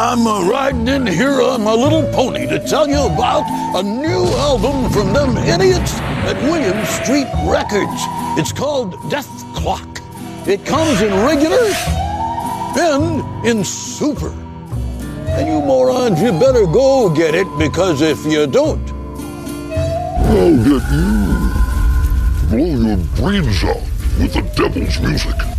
I'm riding in here on my little pony to tell you about a new album from them idiots at Williams Street Records. It's called Death Clock. It comes in regular and in super. And you morons, you better go get it because if you don't, I'll get you. Blow your brains out with the devil's music.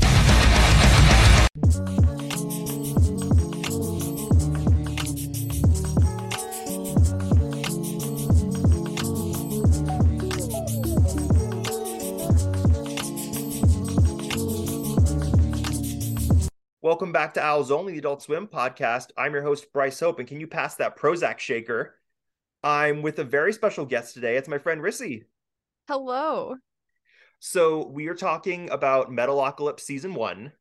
Back to Owls Only, the Adult Swim podcast. I'm your host, Bryce Hope, and can you pass that Prozac shaker? I'm with a very special guest today. It's my friend Rissi. Hello. So we are talking about Metalocalypse season one,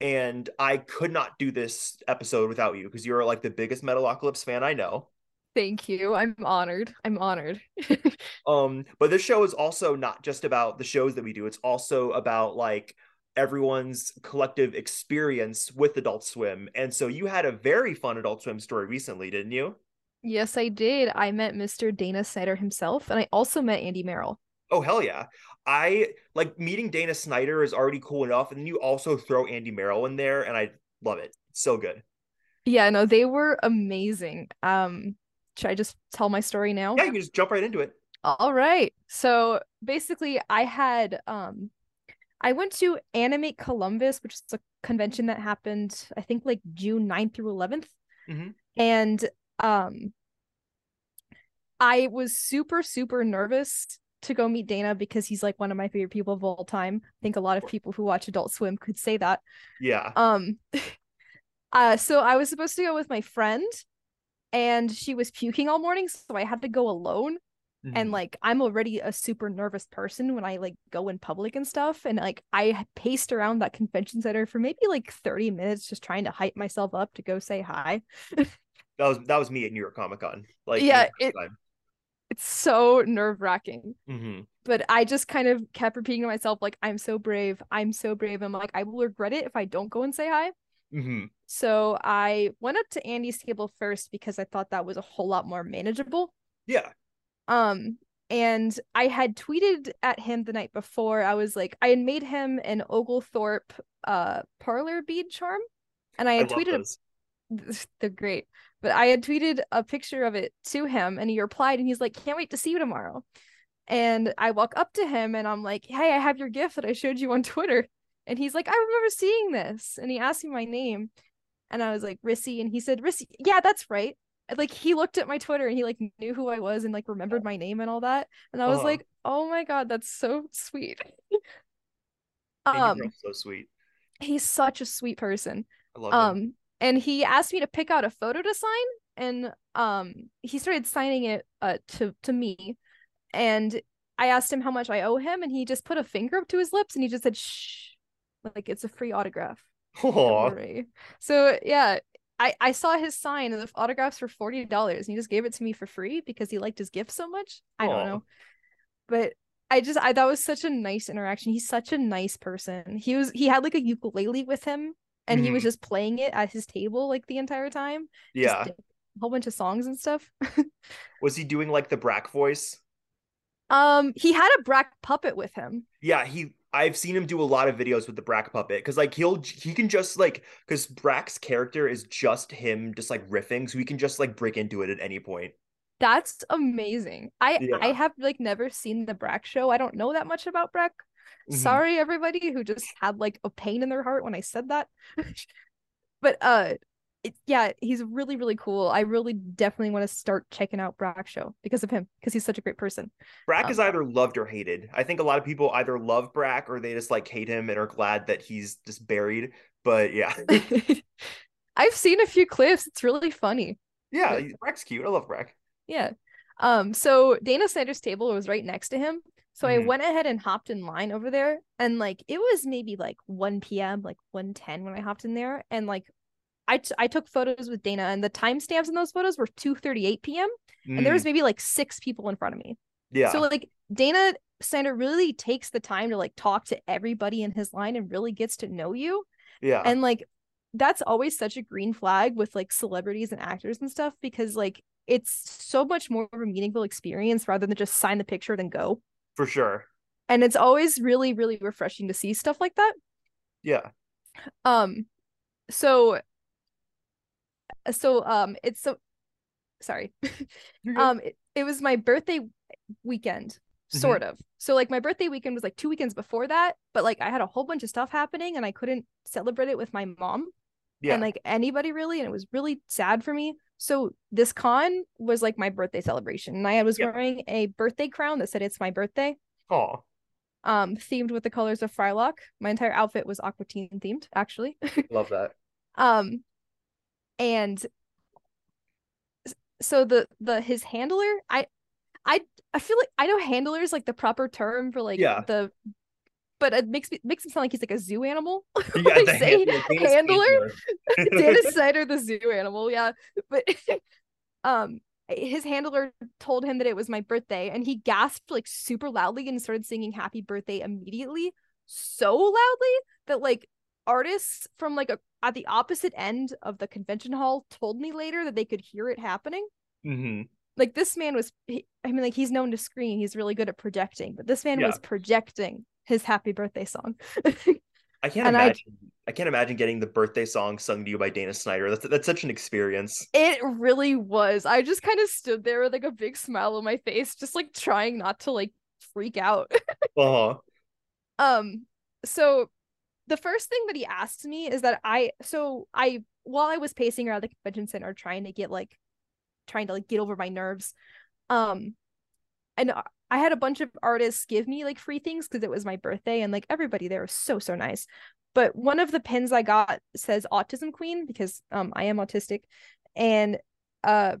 and I could not do this episode without you because you're like the biggest Metalocalypse fan I know. Thank you. I'm honored. I'm honored. Um, but this show is also not just about the shows that we do. It's also about like everyone's collective experience with Adult Swim. And so you had a very fun Adult Swim story recently, didn't you? yes, I did. I met Mr. Dana Snyder himself, and I also met Andy Merrill. Oh hell yeah. I like meeting Dana Snyder is already cool enough, and then you also throw Andy Merrill in there, and I love it. So good. Yeah, no, they were amazing. Um, should I just tell my story now? Yeah, you can just jump right into it. All right. So basically, I had um, I went to Animate Columbus, which is a convention that happened, I think, like June 9th through 11th. Mhm. And um, I was super, super nervous to go meet Dana because he's like one of my favorite people of all time. I think a lot of people who watch Adult Swim could say that. Yeah. Um, uh, so I was supposed to go with my friend, and she was puking all morning, so I had to go alone and Mhm. like i'm already a super nervous person when i like go in public and stuff and like i paced around that convention center for maybe like 30 minutes just trying to hype myself up to go say hi that was that was me at New York Comic Con. Like Yeah, it- it's so nerve-wracking Mhm. but i just kind of kept repeating to myself like i'm so brave i'm so brave i'm like i will regret it if i don't go and say hi Mhm. so i went up to andy's table first because i thought that was a whole lot more manageable Yeah. Um, and I had tweeted at him the night before. I was like, I had made him an Oglethorpe uh perler bead charm, and I I had love tweeted they're great, but I had tweeted a picture of it to him, and he replied, and he's like, "Can't wait to see you tomorrow." And I walk up to him, and I'm like, "Hey, I have your gift that I showed you on Twitter," and he's like, "I remember seeing this," and he asked me my name, and I was like, "Rissi," and he said, "Rissi, yeah, that's right." Like he looked at my Twitter and he like knew who I was and like remembered my name and all that. And I was Uh-huh. like, oh my god, that's so sweet. Um so sweet. he's such a sweet person. I love him. Um and he asked me to pick out a photo to sign and um he started signing it uh to to me and I asked him how much I owe him and he just put a finger up to his lips and he just said shh like it's a free autograph. Don't Aw. worry. So yeah, I I saw his sign and the autographs for forty dollars, and he just gave it to me for free because he liked his gift so much. I don't know, but I just I that was such a nice interaction. He's such a nice person. He was he had like a ukulele with him, and he was Mhm. just playing it at his table like the entire time. Yeah. a whole bunch of songs and stuff. Was he doing like the Brack voice? um, he had a Brack puppet with him. Yeah, he I've seen him do a lot of videos with the Brack puppet because like he'll he can just like because Brack's character is just him just like riffing, so he can just like break into it at any point. That's amazing. I Yeah. I have like never seen the Brack show. I don't know that much about Brack. Mhm. Sorry everybody who just had like a pain in their heart when I said that. but uh it, yeah, he's really really cool. I really definitely want to start checking out Brack show because of him because he's such a great person. Brack Um, is either loved or hated. I think a lot of people either love Brack or they just like hate him and are glad that he's just buried. But yeah, I've seen a few clips. It's really funny. yeah, Brack's cute. I love Brack. Yeah. Um, so Dana Snyder's table was right next to him. So I Mhm. went ahead and hopped in line over there. And like it was maybe like 1 p.m., like 1:10 when I hopped in there. And like I, t- I took photos with Dana and the timestamps in those photos were 2:38 p.m. And there was Mm, maybe like six people in front of me. yeah, So like Dana Snyder really takes the time to like talk to everybody in his line and really gets to know you yeah, and like that's always such a green flag with like celebrities and actors and stuff because like it's so much more of a meaningful experience rather than just sign the picture then go. For sure. And it's always really really refreshing to see stuff like that. Yeah. Um so so um it's so sorry. um it, it was my birthday weekend Mhm. sort of. So like my birthday weekend was like two weekends before that, but like I had a whole bunch of stuff happening and I couldn't celebrate it with my mom Yeah. and like anybody really and it was really sad for me. So this con was like my birthday celebration and I was Yep. wearing a birthday crown that said it's my birthday oh um themed with the colors of Frylock. My entire outfit was Aqua Teen themed actually. Love that. um and so the the his handler i i i feel like i know handler is like the proper term for like Yeah. the but it makes me makes him sound like he's like a zoo animal Yeah, the say handler, Dana's handler handler. Snyder, the zoo animal, yeah. But um his handler told him that it was my birthday and he gasped like super loudly and started singing happy birthday immediately so loudly that like artists from like a at the opposite end of the convention hall told me later that they could hear it happening hmm like this man was he, i mean like he's known to scream he's really good at projecting but this man Yeah. was projecting his happy birthday song I can't And I- imagine. I... can't imagine getting the birthday song sung to you by Dana Snyder. That's that's such an experience. It really was. I just kind of stood there with like a big smile on my face, just like trying not to like freak out. Uh huh. um, so the first thing that he asked me is that I so I while I was pacing around the convention center trying to get like trying to like get over my nerves, um, and I- had a bunch of artists give me like free things because it was my birthday and like everybody there was so so nice. But one of the pins I got says autism queen because um I am autistic and uh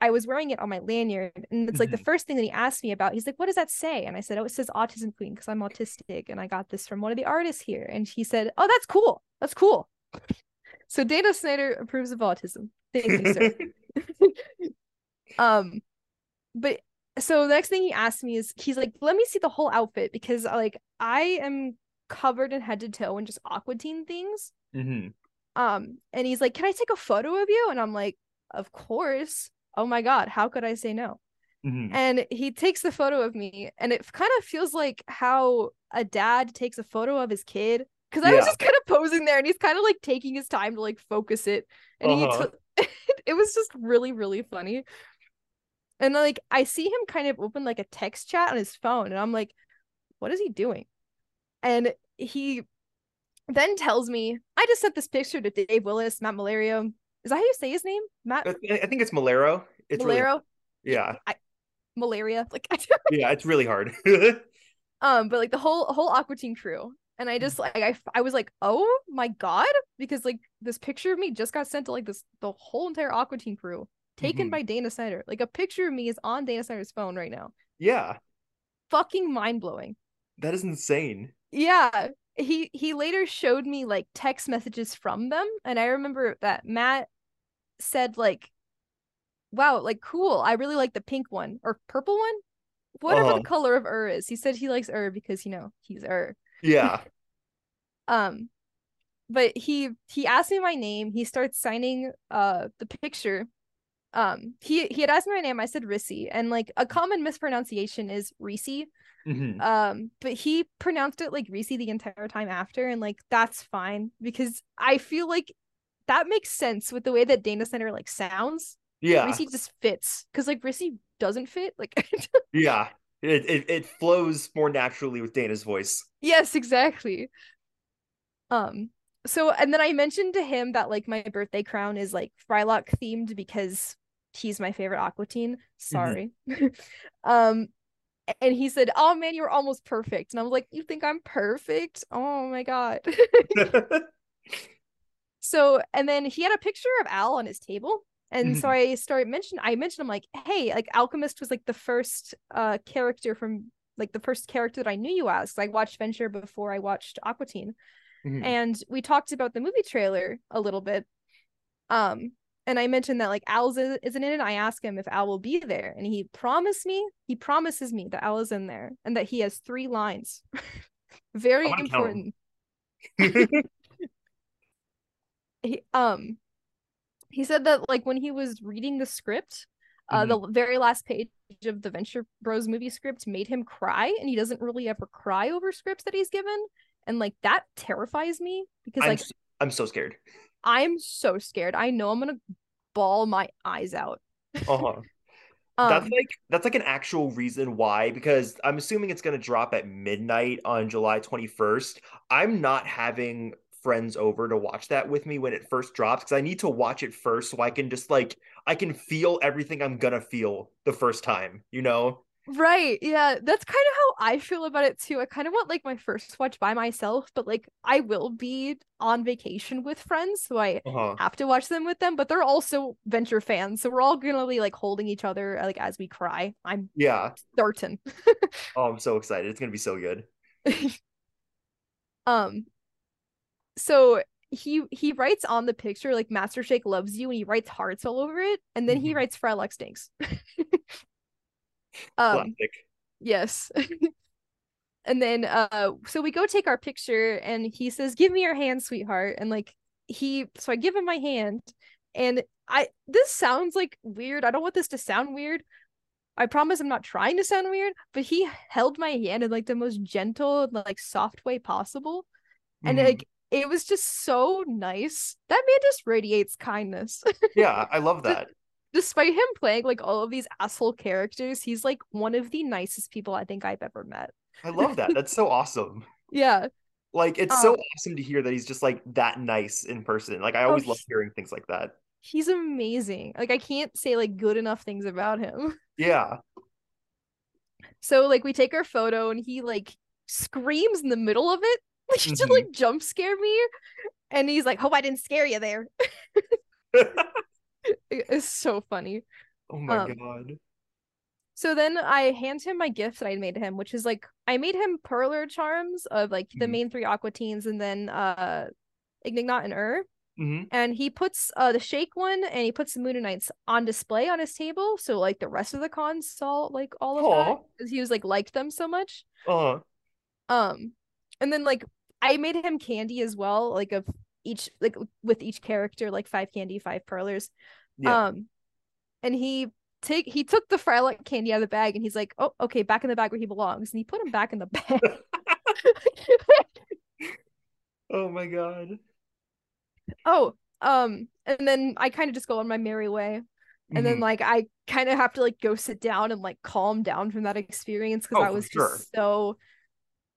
I was wearing it on my lanyard and it's like the Mhm. first thing that he asked me about. He's like, "What does that say?" And I said, "Oh, it says autism queen because I'm autistic and I got this from one of the artists here." And he said, "Oh, that's cool. That's cool." So Dana Snyder approves of autism. Thank you, sir. um but so the next thing he asked me is he's like let me see the whole outfit because like i am covered in head to toe in just aqua teen things hmm um and he's like can i take a photo of you and i'm like of course oh my god how could i say no? Hmm and he takes the photo of me and it kind of feels like how a dad takes a photo of his kid because i was just kind of posing there and he's kind of like taking his time to like focus it and Uh-huh. he took it was just really really funny. And like i see him kind of open like a text chat on his phone and i'm like what is he doing? And he then tells me i just sent this picture to dave willis matt malario is that how you say his name matt I think it's Malero. It's really yeah, I, malaria like yeah. It's really hard. um but like the whole whole aqua teen crew and i just like I, I was like oh my god because like this picture of me just got sent to like this the whole entire aqua teen crew taken Mhm. by dana snyder like a picture of me is on dana snyder's phone right now yeah, fucking mind-blowing that is insane. yeah he he later showed me like text messages from them and i remember that matt said like wow like cool i really like the pink one or purple one whatever Uh-huh. the color of Err is he said he likes Err because you know he's Err Yeah. um but he he asked me my name he starts signing uh the picture um he he had asked me my name i said rissi and like a common mispronunciation is Reese. Mhm. um but he pronounced it like Reese the entire time after and like that's fine because i feel like that makes sense with the way that dana snyder like sounds Yeah. Reese just fits because like Rissi doesn't fit like Yeah. It, it it flows more naturally with Dana's voice. Yes, exactly. Um, so and then I mentioned to him that like my birthday crown is like Frylock themed because he's my favorite Aqua Teen. Sorry. um and he said, Oh man, you were almost perfect. And I was like, You think I'm perfect? Oh my god. so and then he had a picture of Al on his table. And so I started mention I mentioned I'm like, hey, like Alchemist was like the first uh character from like the first character that I knew you as. I watched Venture before I watched Aqua Teen." Mhm. And we talked about the movie trailer a little bit. Um, and I mentioned that like Al is- isn't in it. I asked him if Al will be there, and he promised me, he promises me that Al is in there and that he has three lines. Very I'm gonna count 'em. important. he um he said that like when he was reading the script, uh Mm-hmm. the very last page of the Venture Bros movie script made him cry, and he doesn't really ever cry over scripts that he's given. And like that terrifies me because I'm like I'm so scared. I'm so scared. I know I'm gonna bawl my eyes out. Uh-huh. Um, that's like that's like an actual reason why because I'm assuming it's going to drop at midnight on July 21st. I'm not having friends over to watch that with me when it first drops because I need to watch it first so I can just like I can feel everything I'm gonna feel the first time, you know? Right. Yeah. That's kind of how I feel about it too. I kind of want like my first watch by myself, but like I will be on vacation with friends, so I Uh-huh. have to watch them with them, but they're also Venture fans, so we're all gonna be like holding each other like as we cry. I'm Yeah. certain. Oh, I'm so excited. It's gonna be so good. Um so he he writes on the picture like Master Shake loves you and he writes hearts all over it, and then he Mhm. writes Frylock stinks. um Classic. Yes. and then uh so we go take our picture and he says, "Give me your hand, sweetheart." And like he so I give him my hand and I this sounds like weird. I don't want this to sound weird. I promise I'm not trying to sound weird, but he held my hand in like the most gentle, like soft way possible. And Mhm. like it was just so nice. That man just radiates kindness. Yeah, I love that. Despite him playing like all of these asshole characters, he's like one of the nicest people I think I've ever met. I love that. That's so awesome. Yeah. Like it's so Um, awesome to hear that he's just like that nice in person. Like I always love hearing things like that. He's amazing. Like I can't say like good enough things about him. Yeah. So like we take our photo and he like screams in the middle of it. Like he just Mhm. like jump scare me. And he's like, Hope I didn't scare you there. It- It's so funny. oh my Um, god. So then I hand him my gift that I made him, which is like I made him perler charms of like the Mhm. main three aqua teens and then uh Ignignokt and Err. hmm and he puts uh the shake one and he puts the moon Mooninites on display on his table so like the rest of the cons saw like all of that because he was like liked them so much Uh, um and then like I made him candy as well like of each like with each character like five candy five perlers yeah. um and he take he took the Frylock candy out of the bag and he's like oh okay back in the bag where he belongs and he put him back in the bag oh my god. oh um and then I kind of just go on my merry way and then Mhm. like I kind of have to like go sit down and like calm down from that experience because Oh, I was sure. just so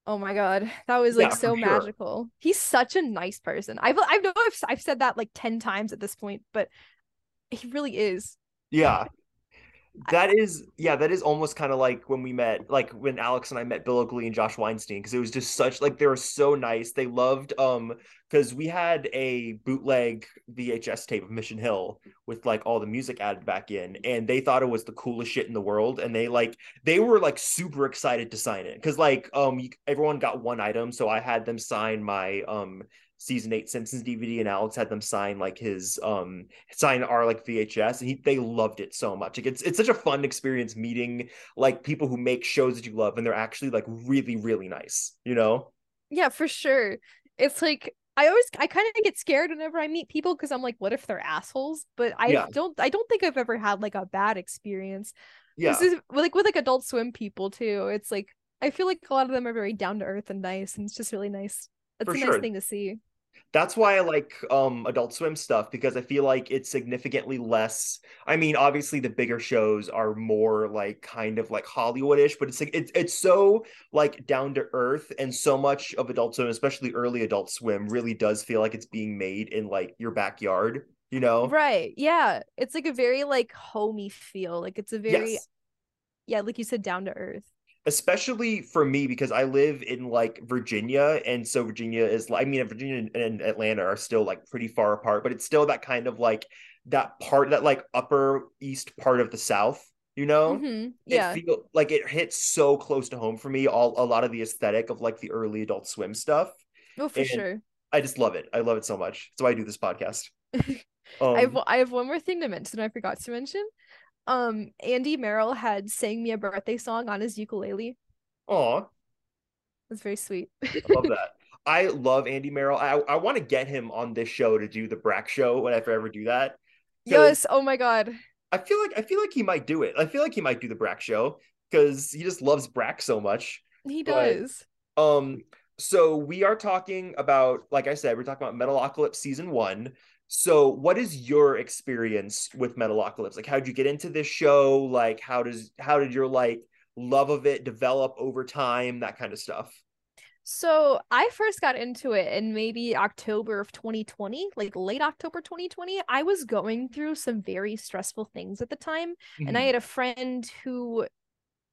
oh my god that was Yeah, like so sure. magical he's such a nice person I've I know I've, I've said that like 10 times at this point but he really is Yeah. That is, yeah, that is almost kind of like when we met, like when Alex and I met Bill Oakley and Josh Weinstein, because it was just such like they were so nice. They loved, um, because we had a bootleg VHS tape of Mission Hill with like all the music added back in, and they thought it was the coolest shit in the world, and they like they were like super excited to sign it, because like um everyone got one item, so I had them sign my um season eight Simpsons DVD, and Alex had them sign like his um sign our like VHS, and he they loved it so much. Like it's it's such a fun experience meeting like people who make shows that you love, and they're actually like really really nice. You know? yeah for sure it's like I always I kind of get scared whenever I meet people because I'm like what if they're assholes but I Yeah. don't I don't think I've ever had like a bad experience Yeah. This is like with like adult swim people too. It's like I feel like a lot of them are very down to earth and nice, and it's just really nice. For a sure. nice thing to see. That's why I like um Adult Swim stuff because I feel like it's significantly less. I mean, obviously the bigger shows are more like kind of like Hollywoodish, but it's like it's it's so like down to earth and so much of Adult Swim, especially early Adult Swim, really does feel like it's being made in like your backyard, you know? Right. Yeah. It's like a very like homey feel. Like it's a very Yes. yeah, like you said, down to earth. Especially for me because I live in like Virginia, and so Virginia is like I mean Virginia and- Atlanta are still like pretty far apart, but it's still that kind of like that part that like upper east part of the South, you know? Mhm. It Yeah. feel like it hits so close to home for me. All a lot of the aesthetic of like the early Adult Swim stuff. Oh, for and sure. I just love it. I love it so much. That's why I do this podcast. I have Um, I have one more thing to mention. I forgot to mention. Um, Andy Merrill had sang me a birthday song on his ukulele. aw, That's very sweet. I love that. I love Andy Merrill. I I want to get him on this show to do the Brack show whenever I ever do that. Yes. Oh my god. I feel like I feel like he might do it. I feel like he might do the Brack show because he just loves Brack so much. He But- does. Um, so we are talking about, like I said, we're talking about Metalocalypse season one. So, what is your experience with Metalocalypse? Like, how did you get into this show? Like, how does how did your like love of it develop over time? That kind of stuff. So I first got into it in maybe October of 2020, like late October 2020. I was going through some very stressful things at the time, and I Mhm. had a friend who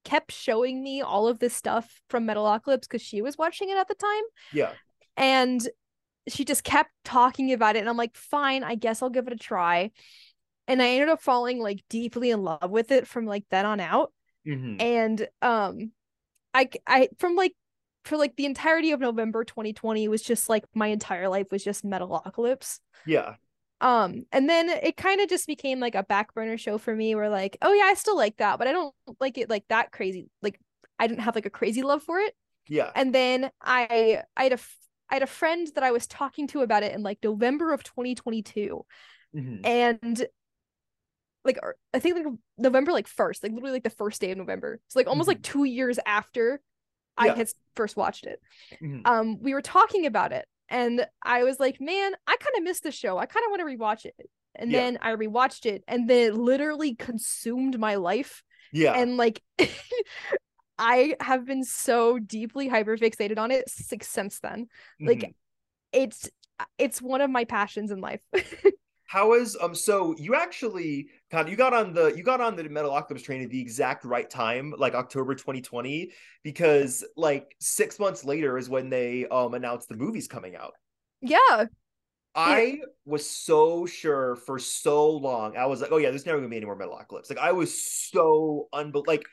kept showing me all of this stuff from Metalocalypse because she was watching it at the time, yeah, and she just kept talking about it, and I'm like, fine, I guess I'll give it a try. And I ended up falling like deeply in love with it from like then on out Mhm. and um i i from like for like the entirety of November 2020 was just like my entire life was just Metalocalypse. yeah, Um and then it kind of just became like a back burner show for me where like oh yeah I still like that but I don't like it like that crazy like I didn't have like a crazy love for it. yeah. And then I I had a I had a friend that I was talking to about it in like November of 2022 Mhm. and like I think like November like first, like literally like the first day of November. So like almost like two years after I had first watched it. Mhm. Um, we were talking about it, and I was like, man, I kind of missed the show. I kind of want to rewatch it. And Yeah. then I rewatched it, and then it literally consumed my life. yeah. And like, I have been so deeply hyper fixated on it since then. Like, Mhm. it's it's one of my passions in life. How is um so you actually kind of you got on the you got on the Metalocalypse train at the exact right time, like October 2020, because like six months later is when they um announced the movie's coming out. yeah. I was so sure for so long. I was like, oh yeah, there's never gonna be any more Metalocalypse. Like I was so unbel like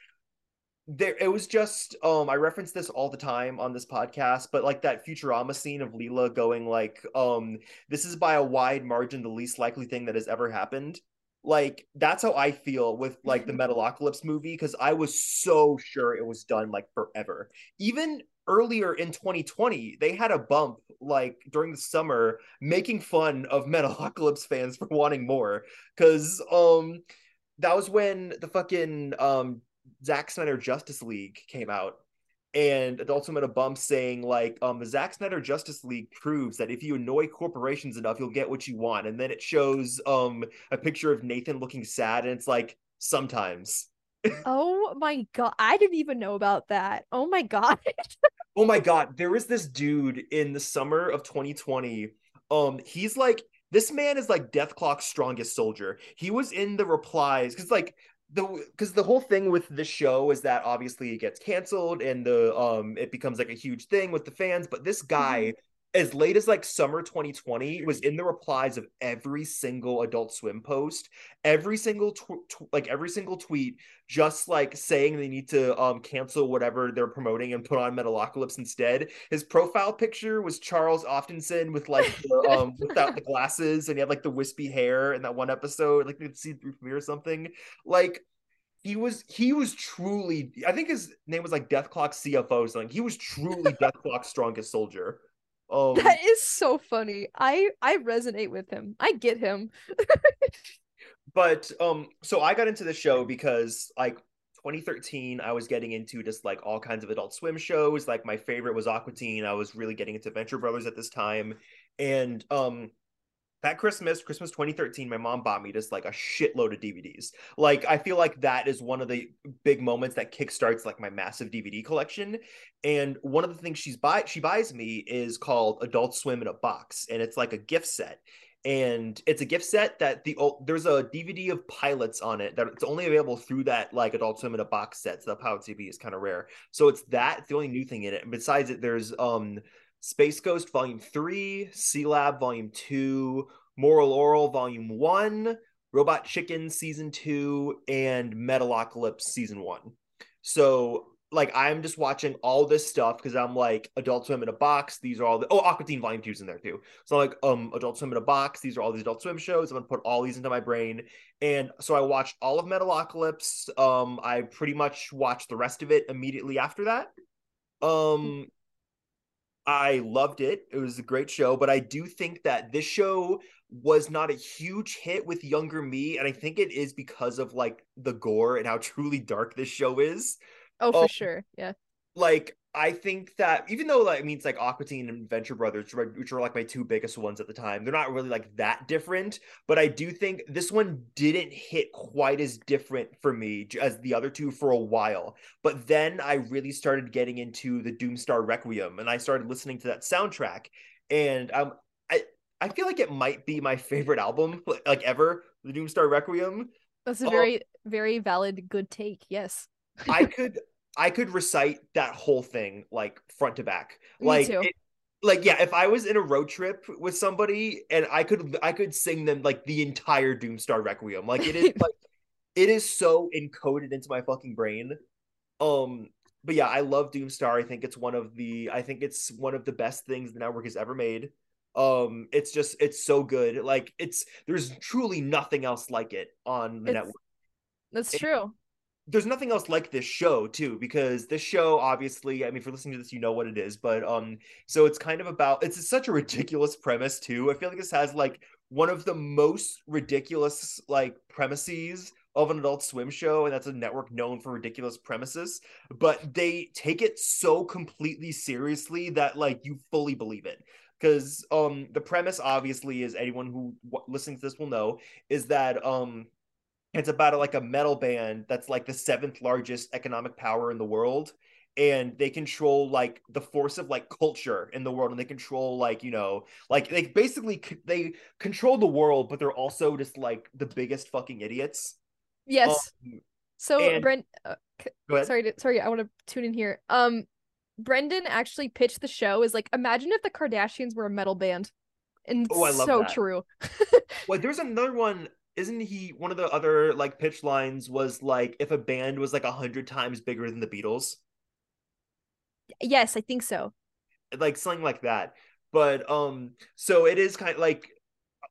there it was just um I reference this all the time on this podcast, but like that Futurama scene of Leela going like, um, this is by a wide margin the least likely thing that has ever happened. Like that's how I feel with like the Metalocalypse movie because I was so sure it was done like forever. Even earlier in 2020, they had a bump like during the summer making fun of Metalocalypse fans for wanting more because um that was when the fucking um Zack Snyder Justice League came out and Adult Swim had a bump saying like um the Zack Snyder Justice League proves that if you annoy corporations enough you'll get what you want and then it shows um a picture of Nathan looking sad and it's like sometimes Oh my god, I didn't even know about that. Oh my god. Oh my god, there was this dude in the summer of 2020. Um, he's like this man is like Dethklok's strongest soldier. He was in the replies because like the because the whole thing with this show is that obviously it gets canceled and the um it becomes like a huge thing with the fans. But this guy, as late as like summer 2020, was in the replies of every single Adult Swim post, every single tw- tw- like every single tweet, just like saying they need to um cancel whatever they're promoting and put on Metalocalypse instead. His profile picture was Charles Offdensen with like the, um without the glasses and he had like the wispy hair in that one episode, like could see through me or something. Like he was he was truly I think his name was like Dethklok CFO or something. He was truly Dethklok's strongest soldier. Um That is so funny. I I resonate with him. I get him. but um so i got into the show because like 2013 i was getting into just like all kinds of adult swim shows like my favorite was aqua teen i was really getting into venture brothers at this time and um that christmas christmas 2013 my mom bought me just like a shitload of dvds like i feel like that is one of the big moments that kickstarts like my massive dvd collection and one of the things she's buy she buys me is called adult swim in a box and it's like a gift set and it's a gift set that the oh, there's a DVD of pilots on it that it's only available through that like Adult Swim in a box set. So the pilot TV is kind of rare. So it's that it's the only new thing in it. And besides it, there's um Space Ghost Volume Three, Sealab Volume Two, Moral Orel Volume One, Robot Chicken Season Two, and Metalocalypse Season One. So like I'm just watching all this stuff because I'm like Adult Swim in a box. These are all the oh Aqua Teen Volume Two's in there too. So I'm like um Adult Swim in a box. These are all these Adult Swim shows. I'm gonna put all these into my brain. And so I watched all of Metalocalypse. Um, I pretty much watched the rest of it immediately after that. Um, I loved it. It was a great show, but I do think that this show was not a huge hit with younger me, and I think it is because of like the gore and how truly dark this show is. Oh, for Um, sure. Yeah. Like I think that even though like I mean it's like Aqua Teen and Venture Brothers, which were- are like my two biggest ones at the time, they're not really like that different. But I do think this one didn't hit quite as different for me as the other two for a while. But then I really started getting into the Doomstar Requiem, and I started listening to that soundtrack, and um, I I feel like it might be my favorite album like, ever, the Doomstar Requiem. That's a Oh. very, very valid, good take. Yes. I could I could recite that whole thing like front to back. Me Like too. it- like yeah, if I was in a road trip with somebody and I could I could sing them like the entire Doomstar Requiem. Like it is like it is so encoded into my fucking brain. Um but yeah, I love Doomstar. I think it's one of the I think it's one of the best things the network has ever made. Um it's just it's so good. Like it's there's truly nothing else like it on the It's- network That's it- true. There's nothing else like this show too because this show obviously i mean you're listening to this you know what it is but um so it's kind of about it's such a ridiculous premise too. I feel like this has like one of the most ridiculous like premises of an adult swim show and that's a network known for ridiculous premises but they take it so completely seriously that like you fully believe it. Because um the premise obviously is anyone who w- listening to this will know is that um it's about like a metal band that's like the seventh largest economic power in the world and they control like the force of like culture in the world and they control like you know like they basically c- they control the world but they're also just like the biggest fucking idiots Yes. Um, so, and- Brent, uh, c- sorry, to, sorry, I want to tune in here. Um, Brendan actually pitched the show is like, imagine if the Kardashians were a metal band, and it's Oh, I love so that. true. well there's another one isn't he one of the other like pitch lines was like if a band was like a hundred times bigger than the beatles yes, I think so. like something like that. But um, so it is kind of like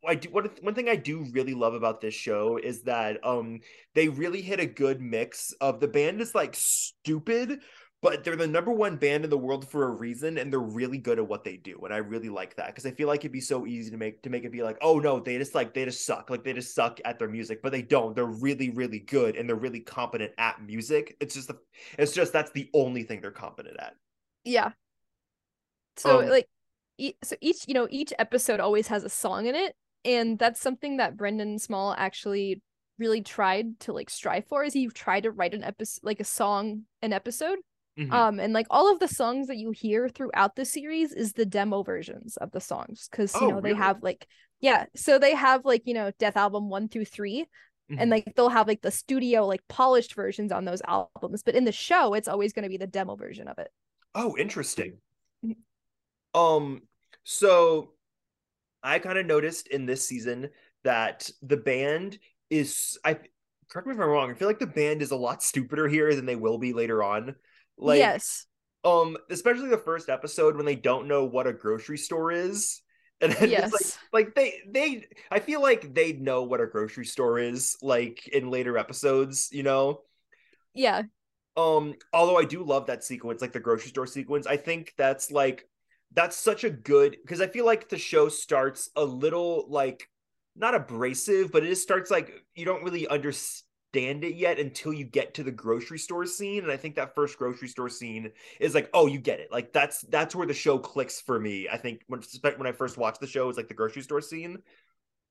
I do one one thing I do really love about this show is that um they really hit a good mix of the band is like stupid, but they're the number one band in the world for a reason, and they're really good at what they do, and I really like that because I feel like it'd be so easy to make to make it be like, oh no, they just like they just suck, like they just suck at their music, but they don't. They're really really good, and they're really competent at music. It's just the, it's just that's the only thing they're competent at. Yeah. So Um, like, e- so each you know each episode always has a song in it, and that's something that Brendan Small actually really tried to like strive for. Is he tried to write an episode like a song an episode. Mhm. Um, and like all of the songs that you hear throughout the series is the demo versions of the songs because you Oh, know they really? have like yeah, so they have like you know Dethalbum one through three, Mhm. and like they'll have like the studio like polished versions on those albums, but in the show it's always going to be the demo version of it. Oh, interesting. Mhm. Um, so I kind of noticed in this season that the band is I correct me if I'm wrong. I feel like the band is a lot stupider here than they will be later on. Like yes, um, especially the first episode when they don't know what a grocery store is. And then it's like yes, like they they I feel like they know what a grocery store is like in later episodes, you know. yeah, Um, although I do love that sequence, like the grocery store sequence. I think that's like that's such a good because I feel like the show starts a little like not abrasive, but it just starts like you don't really understand it yet until you get to the grocery store scene. And I think that first grocery store scene is like, oh, you get it. Like that's that's where the show clicks for me. I think when when I first watched the show is like the grocery store scene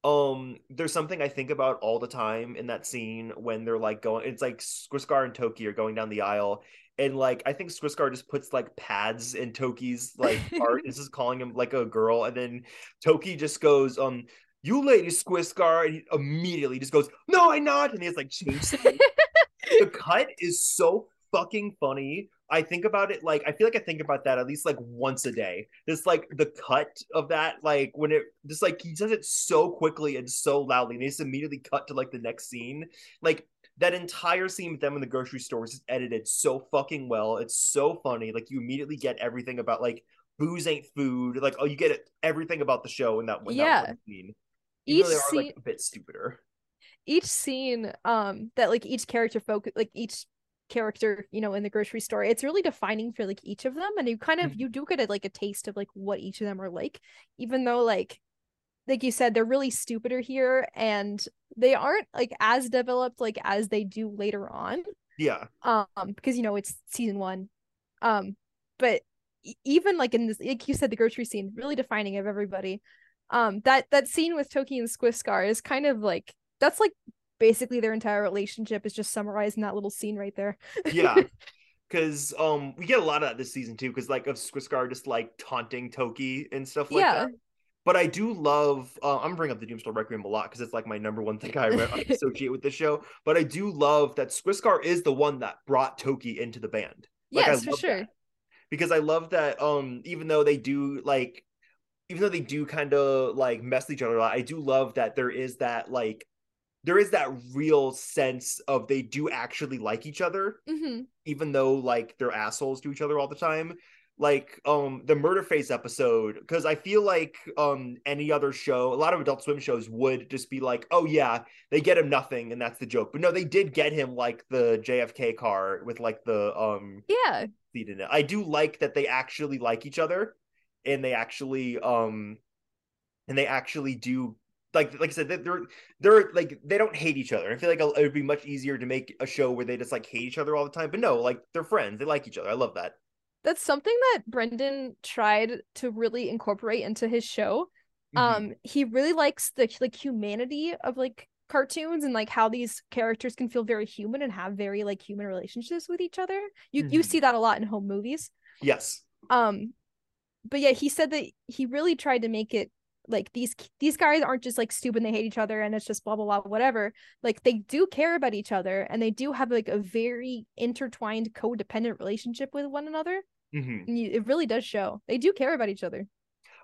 um there's something i think about all the time in that scene when they're like going it's like skwisgaar and toki are going down the aisle and like i think skwisgaar just puts like pads in toki's like art this is calling him like a girl and then toki just goes um you lady skwisgaar and he immediately just goes no i'm not and he's like changed scenes. the cut is so fucking funny I think about it like I feel like I think about that at least like once a day. Just like the cut of that, like when it just like he does it so quickly and so loudly, and he just immediately cut to like the next scene. Like that entire scene with them in the grocery store is edited so fucking well. It's so funny. Like you immediately get everything about like booze ain't food. Like oh, you get it, everything about the show in that, in that one scene. Even Each they are like scene- a bit stupider. each scene um that like each character focus like each character you know in the grocery store it's really defining for like each of them and you kind of Mhm. you do get a, like a taste of like what each of them are like even though like like you said they're really stupider here and they aren't like as developed like as they do later on Yeah. um because you know it's season one um but even like in this like you said the grocery scene really defining of everybody um that that scene with toki and skwisgaar is kind of like that's like basically their entire relationship is just summarized in that little scene right there Yeah. Cause um we get a lot of that this season too, because like of Skwisgaar just like taunting Toki and stuff like yeah that. But I do love uh, I'm bringing up the Doomstar Requiem a lot because it's like my number one thing I re- associate with this show. But I do love that Skwisgaar is the one that brought Toki into the band. Like, I yes for sure that. because I love that um even though they do like even though they do kind of like mess with each other a lot, I do love that there is that like there is that real sense of they do actually like each other hmm even though like they're assholes to each other all the time. Like um the murderface episode because i feel like um any other show a lot of adult swim shows would just be like oh yeah they get him nothing and that's the joke. But no they did get him like the jfk car with like the um yeah. seat in it. I do like that they actually like each other and they actually um and they actually do like like I said, they're they're like they don't hate each other. I feel like it would be much easier to make a show where they just like hate each other all the time. But no, like they're friends. They like each other. I love that. that's something that brendan tried to really incorporate into his show Mhm. um he really likes the like humanity of like cartoons and like how these characters can feel very human and have very like human relationships with each other you you Mhm. see that a lot in home movies yes, um but yeah he said that he really tried to make it like these these guys aren't just like stupid they hate each other and it's just blah blah blah whatever like they do care about each other and they do have like a very intertwined codependent relationship with one another hmm and you, it really does show they do care about each other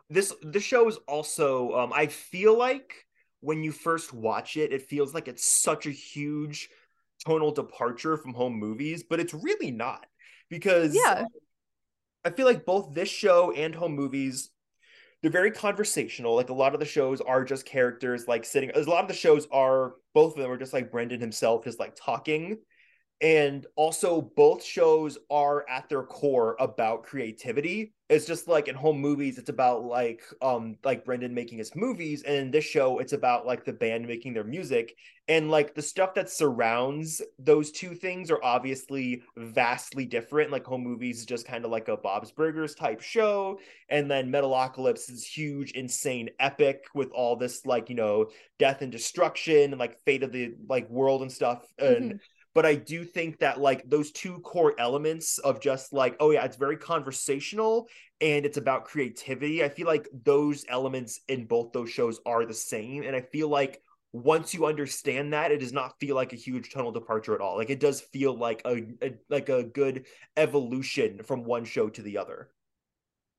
this this show is also. Um, I feel like when you first watch it, it feels like it's such a huge tonal departure from home movies, but it's really not because Yeah. I feel like both this show and home movies they're very conversational. Like a lot of the shows are just characters like sitting. A lot of the shows are both of them are just like Brendan himself, just like talking. And also, both shows are at their core about creativity. It's just like in home movies, it's about like um like Brendan making his movies, and in this show, it's about like the band making their music. And like the stuff that surrounds those two things are obviously vastly different. Like home movies is just kind of like a Bob's Burgers type show, and then Metalocalypse is huge, insane, epic with all this like you know death and destruction and like fate of the like world and stuff. And Mhm. But I do think that like those two core elements of just like oh yeah, it's very conversational and it's about creativity. I feel like those elements in both those shows are the same, and I feel like once you understand that, it does not feel like a huge tunnel departure at all. Like it does feel like a, a like a good evolution from one show to the other.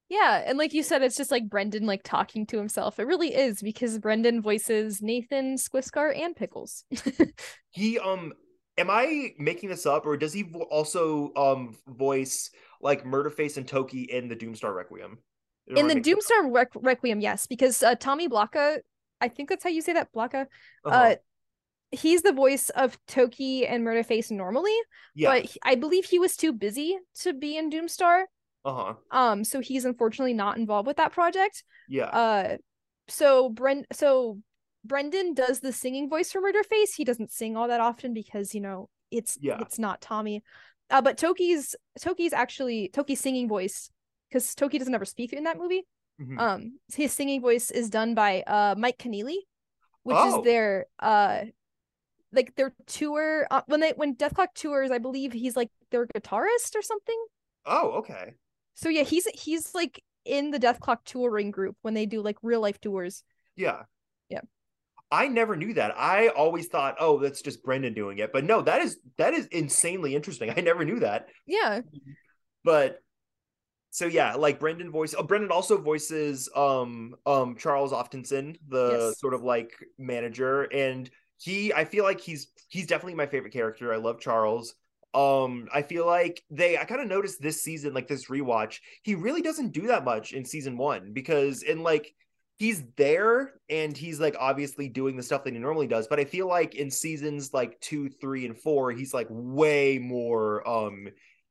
Yeah, and like you said, it's just like Brendan like talking to himself. It really is because Brendan voices Nathan, Skwisgaar, and Pickles. He um am I making this up or does he vo- also um voice like Murderface and Toki in the Doomstar Requiem? In the making this up? Doomstar Requ- Requiem, yes, because uh, Tommy Blacha, I think that's how you say that, Blacha. Uh-huh. Uh, he's the voice of Toki and Murderface normally, yeah. but he- I believe he was too busy to be in Doomstar. uh-huh. Um, so he's unfortunately not involved with that project. Yeah. Uh, so Bren, so Brendan does the singing voice for Murderface. He doesn't sing all that often because you know it's Yeah. it's not Tommy. Uh, but Toki's Toki's actually Toki's singing voice because Toki doesn't ever speak in that movie. Mhm. Um, his singing voice is done by uh Mike Keneally, which Oh. is their uh like their tour uh, when they when Dethklok tours. I believe he's like their guitarist or something. oh, okay. So yeah, he's he's like in the Dethklok touring group when they do like real life tours. Yeah. I never knew that. I always thought, oh, that's just Brendan doing it. But no, that is that is insanely interesting. I never knew that. Yeah. But so yeah, like Brendan voice. Oh, Brendan also voices um um Charles Offdensen, the Yes. sort of like manager, and he. I feel like he's he's definitely my favorite character. I love Charles. Um, I feel like they. I kind of noticed this season, like this rewatch, he really doesn't do that much in season one because in like he's there and he's like obviously doing the stuff that he normally does but i feel like in seasons like two three and four he's like way more um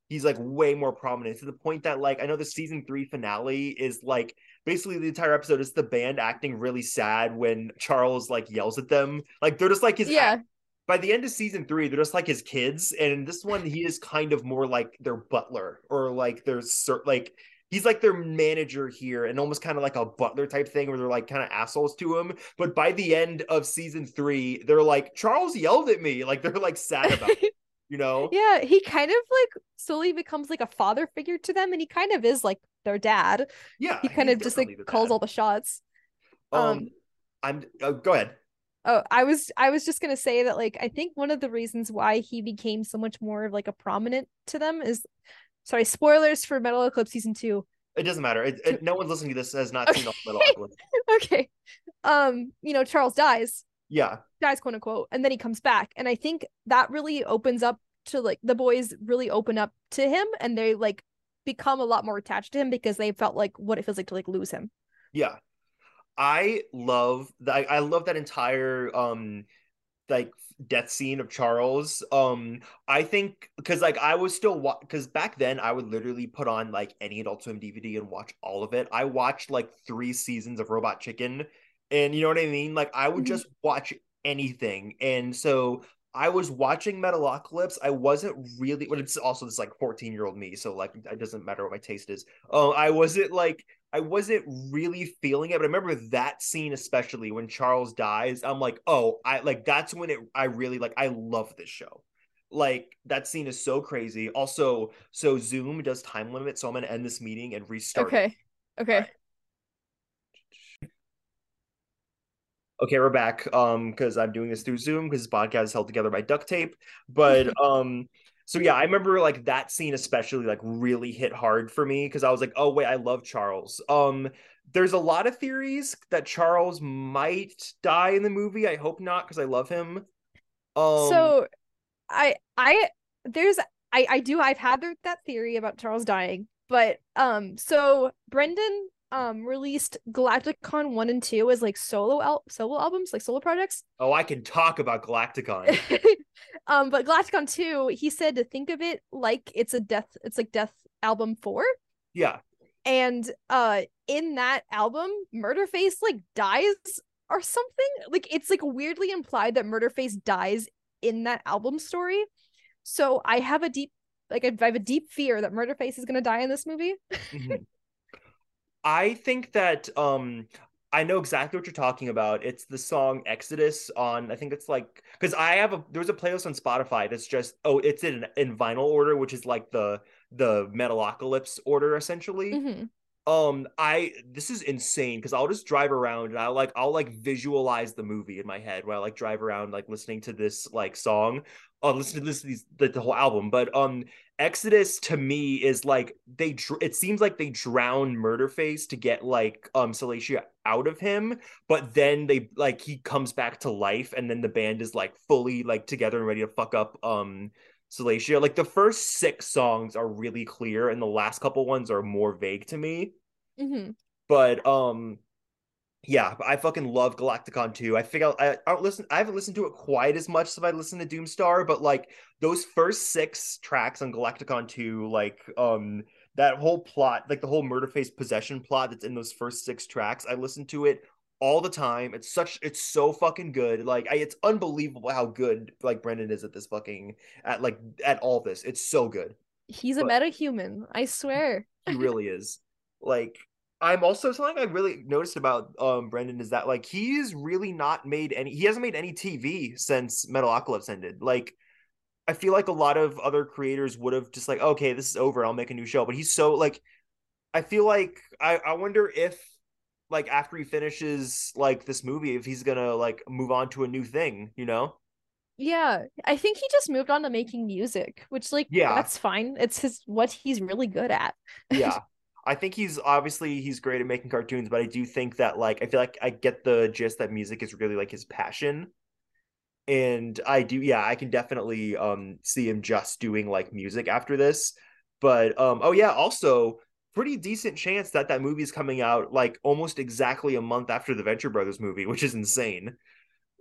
he's like way more prominent to the point that like i know the season three finale is like basically the entire episode is the band acting really sad when charles like yells at them like they're just like his Yeah. by the end of season three, they're just like his kids, and in this one, he is kind of more like their butler or like their cer- like he's like their manager here, and almost kind of like a butler type thing where they're like kind of assholes to him. But by the end of season three, they're like Charles yelled at me, like they're like sad about it, you know? yeah, he kind of like slowly becomes like a father figure to them, and he kind of is like their dad. Yeah, He kind of just like calls dad. all the shots. Um, um, I'm oh, go ahead. Oh, I was I was just gonna say that like I think one of the reasons why he became so much more of like a prominent to them is sorry, spoilers for Metalocalypse season two. It doesn't matter. It, it- no one listening to this has not seen the Metal Eclipse. okay. Um, you know, Charles dies, Yeah, dies quote unquote, and then he comes back. And I think that really opens up to like the boys really open up to him and they like become a lot more attached to him because they felt like what it feels like to like lose him. Yeah. I love that I love that entire um like death scene of Charles. Um I think because like I was still wa- because back then I would literally put on like any Adult Swim DVD and watch all of it. I watched like three seasons of Robot Chicken and you know what I mean? Like I would Mhm. just watch anything. And so I was watching Metalocalypse. I wasn't really, but it's also this like 14 year old me. So like, it doesn't matter what my taste is. Oh, I wasn't like, I wasn't really feeling it. But I remember that scene, especially when Charles dies. I'm like, oh, I like that's when it, I really like, I love this show. Like that scene is so crazy. Also, so Zoom does time limit. So I'm to end this meeting and restart. it. Okay. Okay. Okay, we're back. Um, because I'm doing this through Zoom because this podcast is held together by duct tape. But um, so yeah, I remember like that scene especially like really hit hard for me because I was like, oh wait, I love Charles. Um, there's a lot of theories that Charles might die in the movie. I hope not because I love him. Um, so I I there's I I do I've had that theory about Charles dying, but um so Brendan um released Galacticon 1 and 2 as like solo al- solo albums, like solo projects. oh, I can talk about Galacticon. um but Galacticon 2, he said to think of it like it's a death it's like death album 4 yeah, and uh in that album Murderface like dies or something. Like it's like weirdly implied that Murderface dies in that album story. So I have a deep like I have a deep fear that Murderface is gonna die in this movie. Mhm. I think that um I know exactly what you're talking about. It's the song Exodus on I think it's like because I have a there's a playlist on Spotify that's just oh it's in in vinyl order, which is like the the Metalocalypse order essentially. Mhm. Um I this is insane because I'll just drive around and I like I'll like visualize the movie in my head while I like drive around like listening to this like song. Oh, listen to this these the, the whole album, but um Exodus to me is like they dr- it seems like they drown Murderface to get like um Salacia out of him, but then they like he comes back to life and then the band is like fully like together and ready to fuck up um Salacia. Like the first six songs are really clear and the last couple ones are more vague to me. Mhm. But um yeah, I fucking love Galacticon 2. I think I'll, I I don't listen I haven't listened to it quite as much as I listened to Doomstar, but like those first six tracks on Galacticon 2, like um that whole plot, like the whole Murderface possession plot that's in those first six tracks, I listen to it all the time. It's such it's so fucking good. Like I, it's unbelievable how good like Brendan is at this fucking at like at all this. It's so good. He's a But- meta human, I swear. He really is. Like I'm also something I really noticed about um Brendan is that like he's really not made any he hasn't made any TV since Metalocalypse ended. Like I feel like a lot of other creators would have just like, okay, this is over, I'll make a new show. But he's so like I feel like I, I wonder if like after he finishes like this movie, if he's gonna like move on to a new thing, you know? Yeah, I think he just moved on to making music, which like Yeah. that's fine. It's his what he's really good at. yeah i think he's obviously he's great at making cartoons but i do think that like i feel like i get the gist that music is really like his passion and i do yeah i can definitely um see him just doing like music after this but um oh yeah also pretty decent chance that that movie is coming out like almost exactly a month after the Venture Brothers movie, which is insane.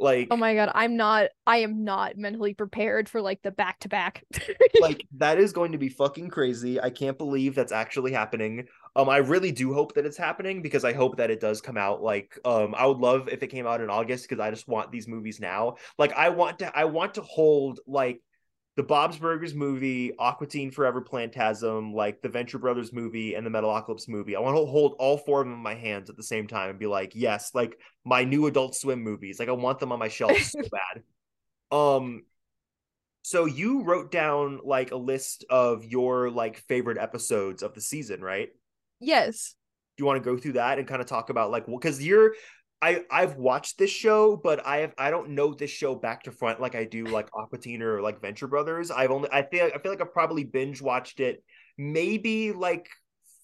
Like, Oh my god, I'm not I am not mentally prepared for like the back to back. like that is going to be fucking crazy. I can't believe that's actually happening. Um, I really do hope that it's happening because I hope that it does come out. Like, um, I would love if it came out in August because I just want these movies now. Like, I want to, I want to hold like the Bob's Burgers movie, Aqua Teen Forever Plantasm, like the Venture Brothers movie, and the Metalocalypse movie. I want to hold all four of them in my hands at the same time and be like, yes, like my new Adult Swim movies. Like, I want them on my shelf so bad. Um, so you wrote down like a list of your like favorite episodes of the season, right? yes. Do you want to go through that and kind of talk about like because you're I I've watched this show, but I have I don't know this show back to front like I do like Aqua Teen or like Venture Brothers. I've only I feel I feel like I've probably binge watched it maybe like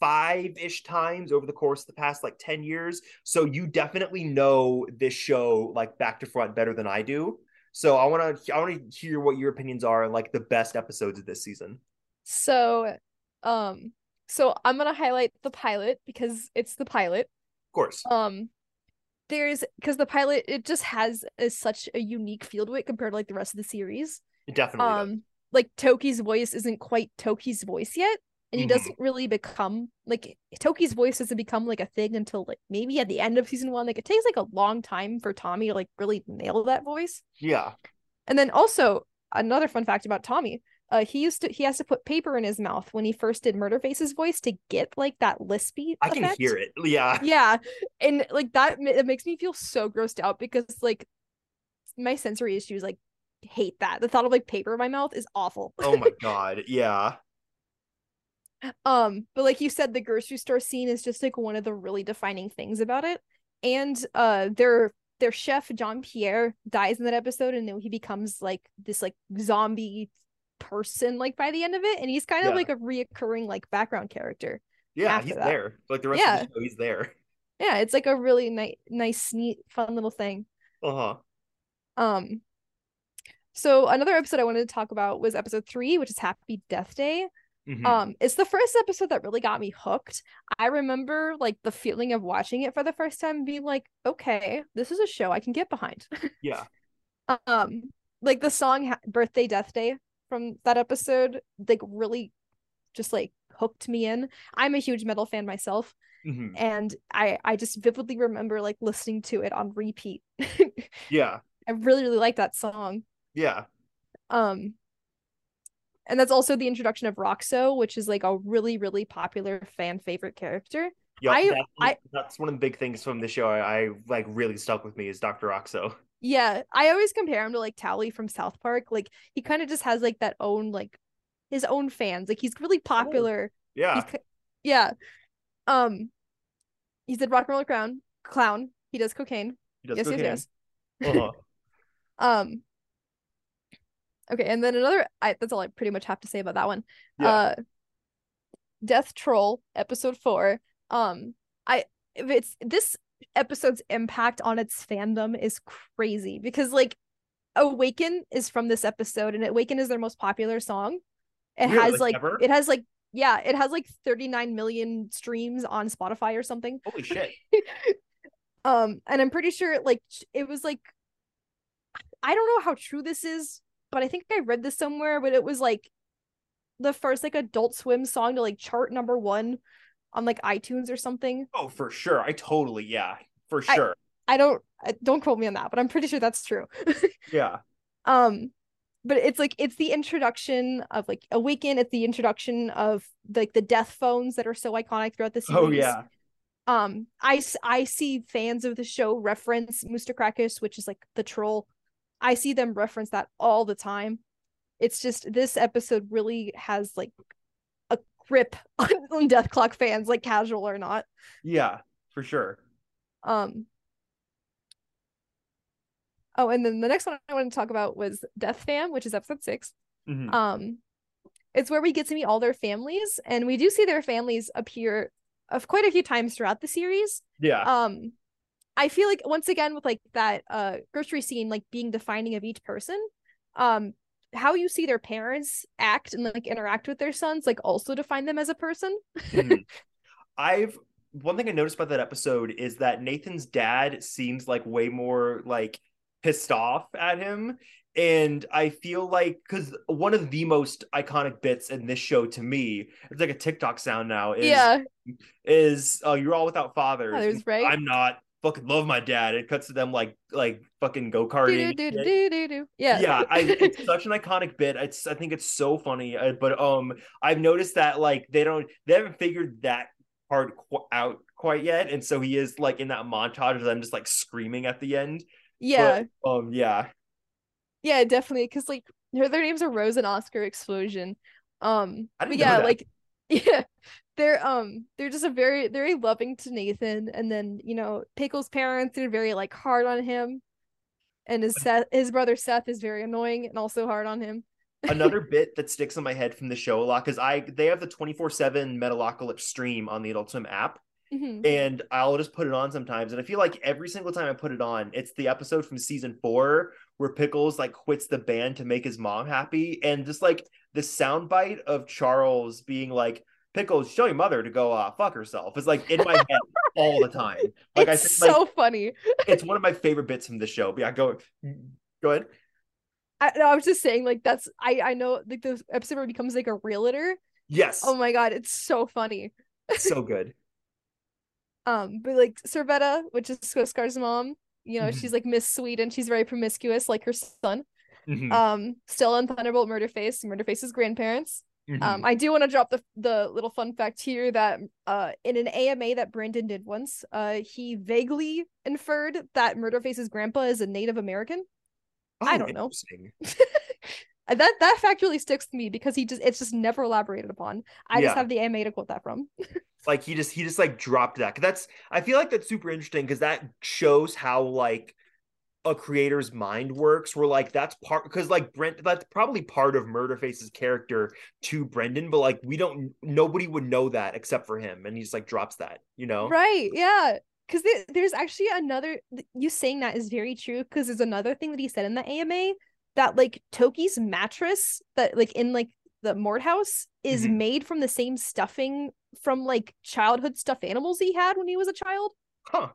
five ish times over the course of the past like 10 years. So you definitely know this show like back to front better than I do. So I want to I want to hear what your opinions are on like the best episodes of this season. So um so I'm gonna highlight the pilot because it's the pilot. Of course. Um there's because the pilot it just has a, such a unique feel to it compared to like the rest of the series. It definitely does. Um like Toki's voice isn't quite Toki's voice yet. And he Mhm. doesn't really become like Toki's voice doesn't become like a thing until like maybe at the end of season one. Like it takes like a long time for Tommy to like really nail that voice. Yeah. And then also another fun fact about Tommy, uh, he used to he has to put paper in his mouth when he first did Murderface's voice to get like that lispy. I can hear it. Yeah. Yeah, and like that, it makes me feel so grossed out because like my sensory issues like hate that. The thought of like paper in my mouth is awful. Oh my god. Yeah. Um, but like you said, the grocery store scene is just like one of the really defining things about it. And uh their their chef John Pierre dies in that episode and then he becomes like this like zombie person like by the end of it. And he's kind of Yeah. like a reoccurring like background character. Yeah, he's that. there. Like the rest Yeah. of the show, he's there. Yeah, it's like a really nice nice, neat, fun little thing. Uh-huh. Um so another episode I wanted to talk about was episode three, which is Happy Dethday. Mhm. Um, it's the first episode that really got me hooked. I remember like the feeling of watching it for the first time, being like, okay, this is a show I can get behind. yeah. um, like the song ha- "Birthday Dethday" from that episode, like really, just like hooked me in. I'm a huge metal fan myself, Mhm. and I I just vividly remember like listening to it on repeat. Yeah. I really really like that song. Yeah. Um, and that's also the introduction of Rockso, which is like a really, really popular fan favorite character. Yeah, I- that's, I- that's one of the big things from the show I, I like really stuck with me is Dr. Rockso. Yeah, I always compare him to like Towelie from South Park. Like he kind of just has like that own like his own fans. Like he's really popular. Yeah. He's yeah. Um, he's a rock and roll crown Clown. He does cocaine. He does yes, cocaine. yes, yes. Uh-huh. Um. Okay, and then another. I that's all I pretty much have to say about that one. Yeah. Uh, Dethtroll episode four. Um, I if it's this episode's impact on its fandom is crazy because like Awaken is from this episode and Awaken is their most popular song. It Really? has like Ever? it has like yeah, it has like 39 million streams on Spotify or something. Holy shit. Um, and I'm pretty sure like it was like I don't know how true this is, but I think I read this somewhere, but it was like the first like adult swim song to like chart number one on like iTunes or something. Oh, for sure. I totally, yeah. For sure. I don't I- don't quote me on that, but I'm pretty sure that's true. yeah. um but it's like it's the introduction of like awaken it's the introduction of like the Dethphones that are so iconic throughout the series Oh, yeah. um I I see fans of the show reference Mr. Krakus, which is like the troll i see them reference that all the time it's just this episode really has like a grip on, Dethklok fans like casual or not Yeah. For sure. um oh and then the next one i wanted to talk about was Dethfam which is episode six Mhm. um it's where we get to meet all their families and we do see their families appear of quite a few times throughout the series yeah. um i feel like once again with like that uh grocery scene like being defining of each person um how you see their parents act and like interact with their sons like also define them as a person Mhm. I've one thing I noticed about that episode is that Nathan's dad seems like way more like pissed off at him. And I feel like because one of the most iconic bits in this show to me, it's like a TikTok sound now, is yeah. is uh, you're all without fathers. Fathers, right? I'm not fucking love my dad. It cuts to them like like fucking go-karting. Do, do, shit. do, do, do. Yeah. yeah I, it's such an iconic bit it's i think it's so funny uh, but um i've noticed that like they don't they haven't figured that part qu- out quite yet and so he is like in that montage of them just like screaming at the end yeah. But, um yeah Yeah, definitely. Because like their their names are Rose and Oscar Explosion. Um, I yeah, like yeah, they're um they're just a very very loving to Nathan, and then you know Pickle's parents are very like hard on him, and his Seth his brother Seth is very annoying and also hard on him. another bit that sticks in my head from the show a lot because i they have the 24-7 metalocalypse stream on the adult swim app Mhm. and I'll just put it on sometimes. And I feel like every single time I put it on, it's the episode from season four where Pickles like quits the band to make his mom happy, and just like the soundbite of Charles being like, "Pickles, show your mother to go uh, fuck herself," It's like in my head all the time. Like it's I said, so like, funny. it's one of my favorite bits from the show. But yeah, go go ahead. I, no, I was just saying like that's I I know like the episode where he becomes like a realtor. Yes, Oh my god, it's so funny. so good. Um, but like Servetta, which is Scar's mom, you know, Mhm. she's like Miss Sweet and She's very promiscuous, like her son. Mhm, Um, still and Thunderbolt Murderface, Murderface's grandparents. Mhm. Um, I do want to drop the the little fun fact here that uh in an AMA that Brendan did once, uh he vaguely inferred that Murderface's grandpa is a Native American. I Oh, don't know. That that fact really sticks to me because he just it's just never elaborated upon. I Yeah. just have the AMA to quote that from. like he just he just like dropped that. that's i feel like that's super interesting because that shows how like a creator's mind works where like that's part because like brent that's probably part of murderface's character to brendan but like we don't nobody would know that except for him and he just like drops that you know Right, yeah. Because there, there's actually another, th- you saying that is very true. Because there's another thing that he said in the AMA that like Toki's mattress that like in like the Mordhaus is Mhm. made from the same stuffing from like childhood stuffed animals he had when he was a child. huh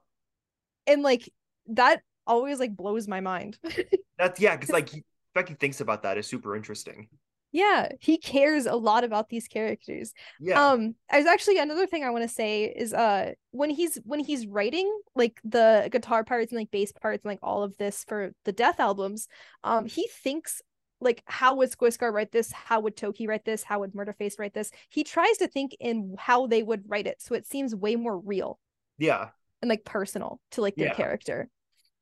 And like that always like blows my mind. that's yeah because like he, the fact he thinks about that is super interesting yeah, he cares a lot about these characters. yeah Um, there's actually another thing I want to say is uh when he's when he's writing like the guitar parts and like bass parts and like all of this for the Dethalbums, um, he thinks like how would Skwisgaar write this? How would Toki write this? How would Murderface write this? He tries to think in how they would write it, so it seems way more real yeah and like personal to like their Yeah. character.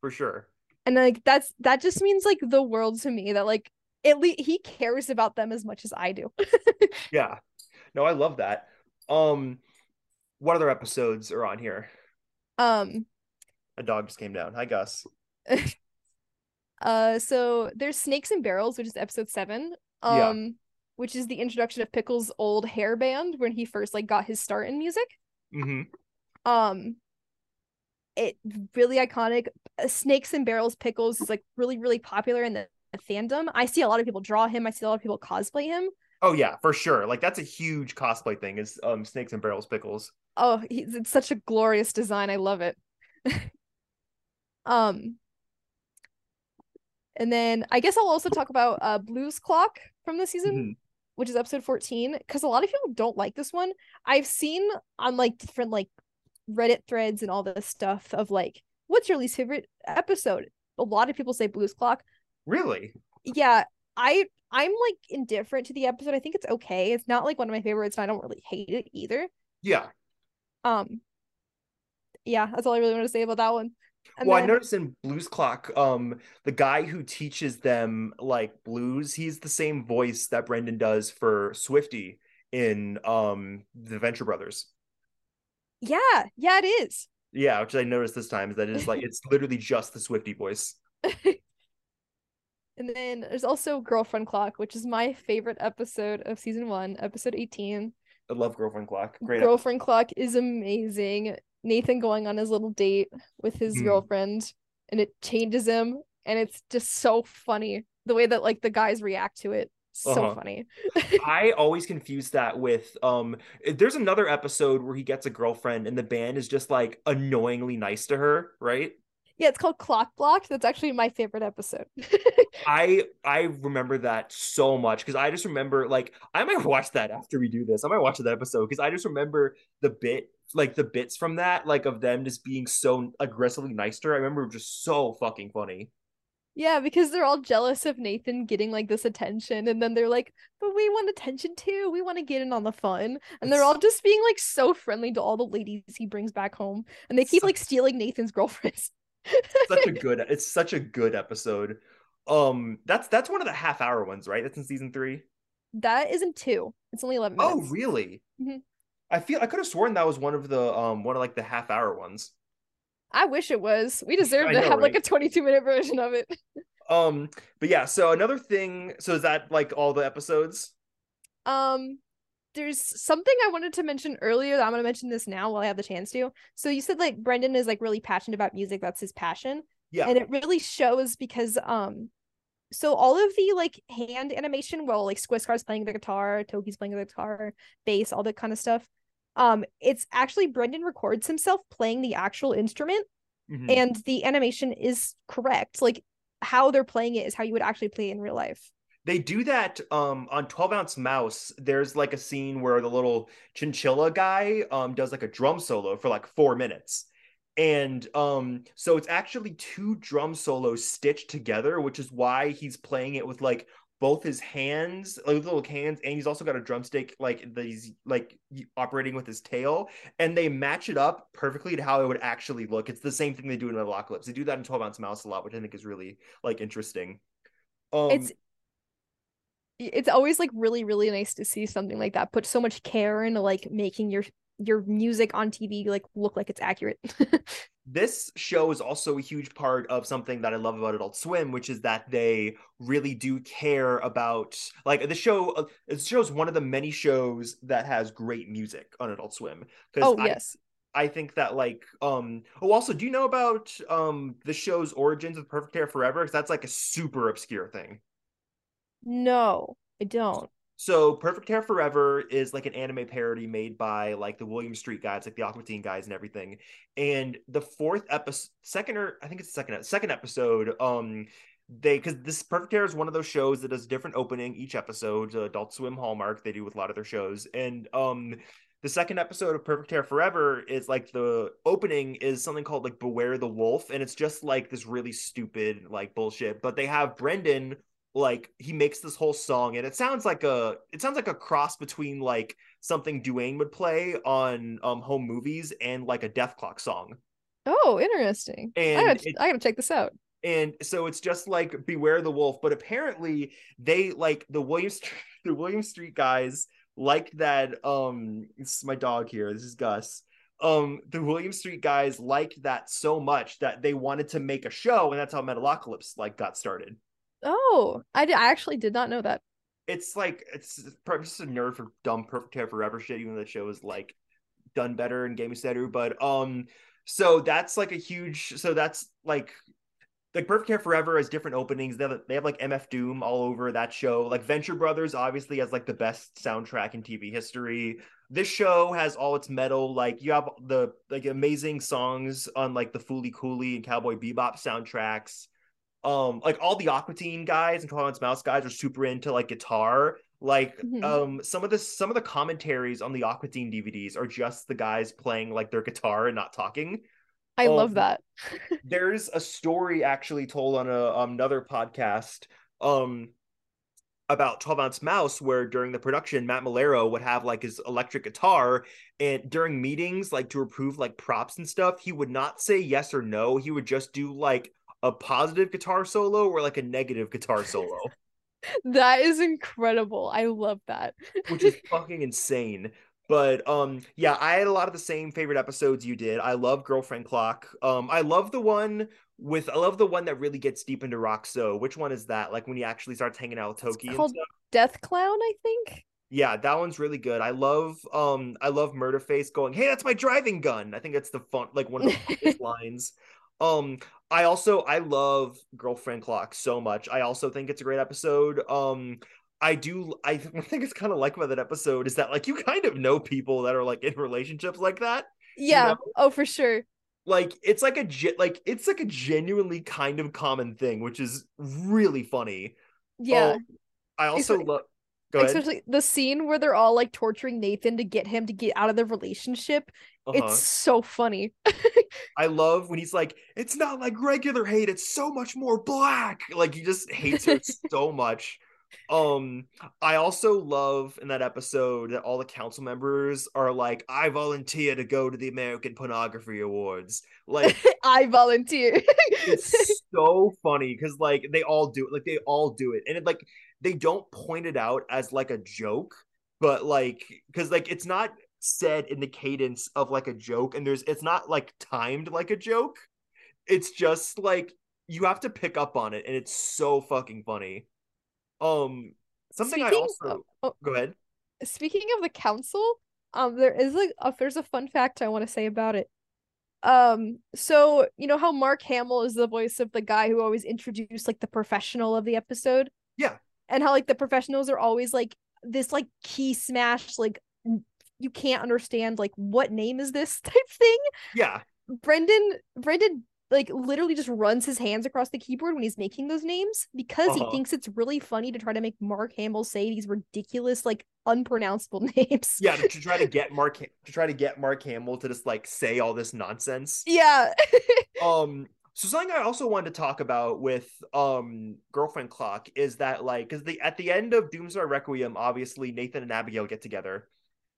For sure And like that's that just means like the world to me that like at least he cares about them as much as I do. yeah no i love that um what other episodes are on here um a dog just came down hi gus Uh, so there's Snakes and Barrels, which is episode seven. Um, Yeah. which is the introduction of Pickle's old hair band when he first like got his start in music. hmm Um, it really iconic. Uh, Snakes and Barrels Pickles is like really really popular in the, the fandom. I see a lot of people draw him. I see a lot of people cosplay him. Oh yeah, for sure. Like that's a huge cosplay thing. Is um snakes and barrels pickles. Oh, he's it's such a glorious design. I love it. um, and then I guess I'll also talk about uh Bluesklok from the season. Mhm. which is episode 14 because a lot of people don't like this one i've seen on like different like reddit threads and all this stuff of like what's your least favorite episode a lot of people say Bluesklok Really? yeah i i'm like indifferent to the episode i think it's okay it's not like one of my favorites and i don't really hate it either Yeah. um yeah that's all i really want to say about that one and well, I then- noticed in Bluesklok, um, the guy who teaches them like blues, he's the same voice that Brendan does for Swifty in um the Venture Brothers. Yeah yeah it is Yeah, which I noticed this time is that it's like it's literally just the Swifty voice. and then there's also Girlfriendklok which is my favorite episode of season one episode 18 I love Girlfriendklok. Great. Girlfriendklok is amazing. Nathan going on his little date with his Hmm. girlfriend and it changes him and it's just so funny the way that like the guys react to it. So Uh-huh. funny. I always confuse that with um there's another episode where he gets a girlfriend and the band is just like annoyingly nice to her, right? Yeah, it's called Clock Block. That's actually my favorite episode. I I remember that so much because I just remember like I might watch that after we do this. I might watch that episode because I just remember the bit like the bits from that like of them just being so aggressively nice to her. I remember it was just so fucking funny. Yeah, because they're all jealous of Nathan getting like this attention, and then they're like, "But we want attention too. We want to get in on the fun." And they're all just being like so friendly to all the ladies he brings back home, and they keep Such- like stealing Nathan's girlfriends. Such a good it's such a good episode. Um that's that's one of the half hour ones, right? That's in season 3. that isn't two. It's only eleven Oh, minutes. really? Mhm. I feel I could have sworn that was one of the um one of like the half hour ones. I wish it was. We deserve to have like a twenty-two minute version of it. Um, but yeah, so another thing, so is that like all the episodes? Um, there's something I wanted to mention earlier that I'm gonna mention this now while I have the chance to. So you said like Brendan is like really passionate about music. That's his passion. Yeah. and it really shows because um so all of the like hand animation well like Skwisgaar's playing the guitar Toki's playing the guitar bass all that kind of stuff um it's actually Brendan records himself playing the actual instrument Mhm. and the animation is correct like how they're playing it is how you would actually play it in real life They do that um on 12 ounce mouse. There's like a scene where the little chinchilla guy um does like a drum solo for like four minutes. And um so it's actually two drum solos stitched together, which is why he's playing it with like both his hands, like little hands, and he's also got a drumstick like he's like operating with his tail, and they match it up perfectly to how it would actually look. It's the same thing they do in Metalocalypse. They do that in 12 ounce mouse a lot, which I think is really like interesting. Um, it's it's always like really really nice to see something like that put so much care into like making your your music on TV like look like it's accurate this show is also a huge part of something that I love about Adult Swim, which is that they really do care about like the show. Uh, show is one of the many shows that has great music on Adult Swim. oh I, yes I think that like um. Oh, also, do you know about um the show's origins of Perfect Hair Forever? Because that's like a super obscure thing. no I don't So Perfect Hair Forever is like an anime parody made by like the William Street guys, like the Aqua Teen guys and everything. And the fourth episode, second or I think it's the second second episode, um, they because this Perfect Hair is one of those shows that does a different opening each episode. Adult Swim Hallmark they do with a lot of their shows, and um. The second episode of Perfect Hair Forever is like the opening is something called like Beware the Wolf, and it's just like this really stupid like bullshit. But they have Brendan like he makes this whole song and it sounds like a it sounds like a cross between like something Duane would play on um home movies and like a Dethklok song. Oh, interesting. I And gotta, it- I gotta check this out. And so it's just like beware the wolf, but apparently they like the William Street, the William Street guys like that um this is my dog here. This is Gus. Um the William Street guys liked that so much that they wanted to make a show and that's how Metalocalypse like got started. Oh, I, I actually did not know that. it's like it's just a nerd for dumb perfect hair forever shit even though the show is like done better in game of Seru. but um so that's like a huge so that's like like Perfect Hair Forever has different openings. They have, they have like MF Doom all over that show. Like Venture Brothers obviously has like the best soundtrack in TV history. This show has all its metal. Like you have the like amazing songs on like the Fooly Cooly and Cowboy Bebop soundtracks um like all the Aqua Teen guys and 12 Ounce Mouse guys are super into like guitar. Like Mhm. um some of the some of the commentaries on the Aqua Teen DVDs are just the guys playing like their guitar and not talking. I love Um, that. There's a story actually told on a another podcast um about 12 ounce mouse where during the production Matt Maiellaro would have like his electric guitar and during meetings like to approve like props and stuff he would not say yes or no he would just do like a positive guitar solo or like a negative guitar solo That is incredible. I love that. which is fucking insane but um yeah i had a lot of the same favorite episodes you did i love Girlfriendklok um i love the one with i love the one that really gets deep into Rockso which one is that like when he actually starts hanging out with toki and called stuff Dethclown, I think. Yeah, that one's really good. I love um I love Murderface going, "Hey, that's my driving gun." I think that's the fun like one of the lines. Um I also I love Girlfriendklok so much. I also think it's a great episode. Um I do I think it's kind of like about that episode is that like you kind of know people that are like in relationships like that. Yeah. know? Oh, for sure. Like it's like a like it's like a genuinely kind of common thing, which is really funny. Yeah. Oh, I also love. Especially the scene where they're all like torturing Nathan to get him to get out of the relationship. Uh-huh. It's so funny. I love when he's like, it's not like regular hate, it's so much more black. Like he just hates her so much. Um, I also love in that episode that all the council members are like, I volunteer to go to the American Pornography Awards. Like I volunteer. it's so funny because like they all do it, like they all do it, and it like they don't point it out as like a joke, but like because like it's not said in the cadence of like a joke, and there's it's not like timed like a joke. It's just like you have to pick up on it, and it's so fucking funny. Um, something I also of- oh. go ahead. Speaking of the council, um, there is like a, there's a fun fact I want to say about it. Um, so you know how Mark Hamill is the voice of the guy who always introduced like the professional of the episode? Yeah. And how like the professionals are always like this like key smash, like you can't understand like what name is this type thing. Yeah, Brendan Brendan like literally just runs his hands across the keyboard when he's making those names because Uh-huh. he thinks it's really funny to try to make Mark Hamill say these ridiculous like unpronounceable names. yeah, to, to try to get Mark to try to get Mark Hamill to just like say all this nonsense. Yeah. um so something i also wanted to talk about with um Girlfriendklok is that like because the at the end of Doomstar Requiem obviously nathan and abigail get together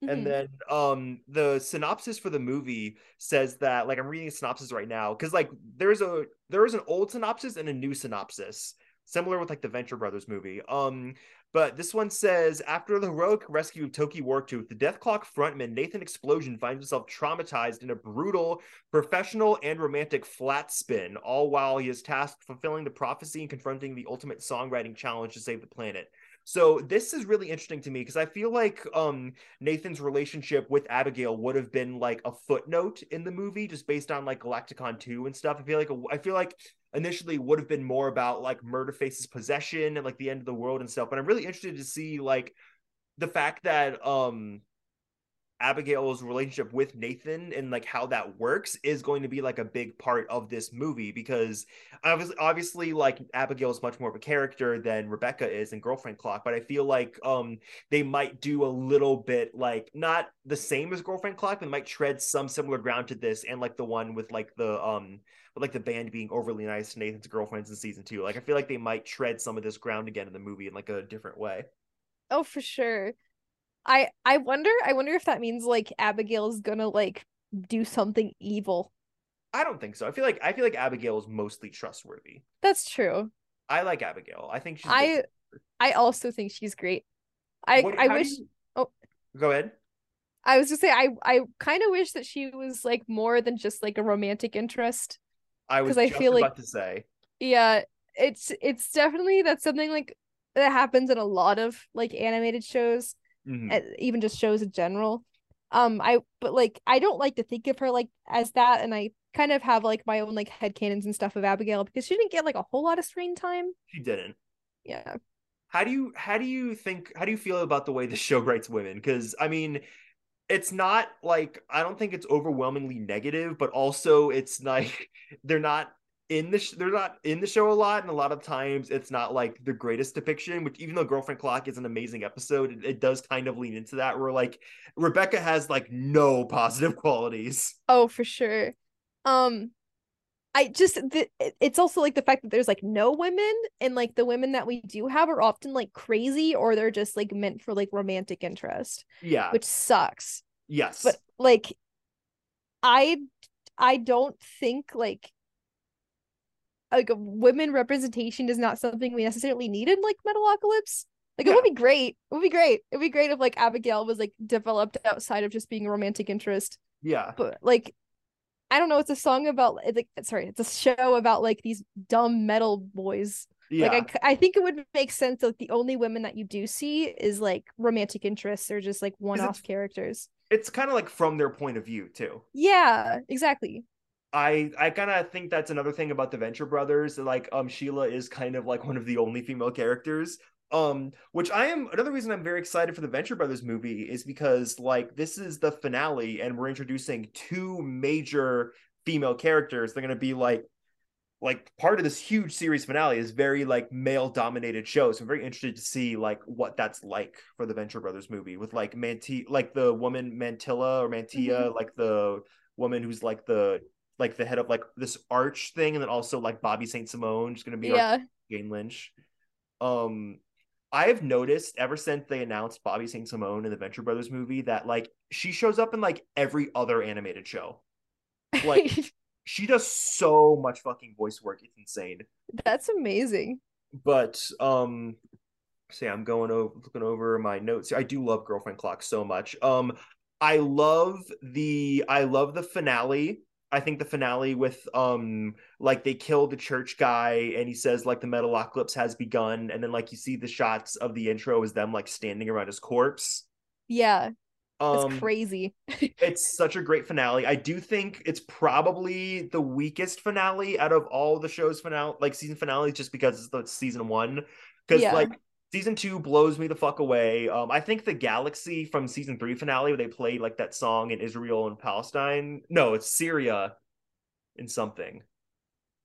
and Mhm. then um the synopsis for the movie says that like i'm reading a synopsis right now because like there's a there is an old synopsis and a new synopsis similar with like the venture brothers movie um but this one says after the heroic rescue of toki wartooth the Dethklok frontman nathan explosion finds himself traumatized in a brutal professional and romantic flat spin all while he is tasked fulfilling the prophecy and confronting the ultimate songwriting challenge to save the planet so this is really interesting to me because i feel like um Nathan's relationship with Abigail would have been like a footnote in the movie, just based on like Galacticon 2 and stuff. I feel like I feel like initially would have been more about like Murderface's possession and like the end of the world and stuff. But I'm really interested to see like the fact that um Abigail's relationship with Nathan and like how that works is going to be like a big part of this movie because obviously, obviously like Abigail is much more of a character than Rebecca is in Girlfriendklok, but I feel like um they might do a little bit like not the same as Girlfriendklok, but might tread some similar ground to this and like the one with like the um with like the band being overly nice to Nathan's girlfriends in season two. Like I feel like they might tread some of this ground again in the movie in like a different way. Oh, for sure. I I wonder I wonder if that means like Abigail's gonna like do something evil. I don't think so. I feel like I feel like Abigail is mostly trustworthy. That's true. I like Abigail. I think she's. I I also think she's great. I What- I wish you- oh. Go ahead. I was just say I I kind of wish that she was like more than just like a romantic interest. I was I just feel like- about to say. Yeah, it's it's definitely that's something like that happens in a lot of like animated shows, Mhm. even just shows in general. Um, I but like I don't like to think of her like as that, and I kind of have like my own like headcanons and stuff of Abigail because she didn't get like a whole lot of screen time. She didn't. Yeah. How do you how do you think how do you feel about the way the show writes women? Because I mean, it's not like I don't think it's overwhelmingly negative, but also it's like they're not in the sh- they're not in the show a lot, and a lot of times it's not like the greatest depiction. Which even though Girlfriendklok is an amazing episode, it, it does kind of lean into that. Where like Rebecca has like no positive qualities. Oh, for sure. Um, I just the, it's also like the fact that there's like no women, and like the women that we do have are often like crazy, or they're just like meant for like romantic interest, Yeah. which sucks. yes. But like, I I don't think like like women representation is not something we necessarily need in like Metalocalypse. Like it would be great. It would be great. It would be great if like Abigail was like developed outside of just being a romantic interest yeah. but like I don't know, it's a song about it's like sorry, it's a show about like these dumb metal boys. Yeah. Like I, I think it would make sense that the only women that you do see is like romantic interests or just like one-off it's- characters. it's kind of like from their point of view too. Yeah, exactly. I I kind of think that's another thing about the Venture Brothers. Like um Sheila is kind of like one of the only female characters. Um, which I am another reason I'm very excited for the Venture Brothers movie is because like this is the finale and we're introducing two major female characters. They're gonna be like like part of this huge series finale is very like male dominated show. So I'm very interested to see like what that's like for the Venture Brothers movie with like Manti like the woman Mantilla or Mantia, mm-hmm. like the woman who's like the like the head of like this arch thing, and then also like Bobby Saint Simone is gonna be yeah. Jane Lynch. Um I've noticed ever since they announced Bobby Saint Simone in the Venture Brothers movie that like she shows up in like every other animated show. Like she does so much fucking voice work. It's insane. That's amazing. But um say I'm going over looking over my notes. I do love Girlfriendklok so much. Um I love the I love the finale. I think the finale with um like they kill the church guy and he says like the metalocalypse has begun and then like you see the shots of the intro is them like standing around his corpse. Yeah. Um, it's crazy. it's such a great finale. I do think it's probably the weakest finale out of all the show's finale, like season finales, just because it's the season one. Because yeah. like season two blows me the fuck away. Um, I think the Galaxy from season three finale where they played like that song in Israel and Palestine. No, it's Syria, in something.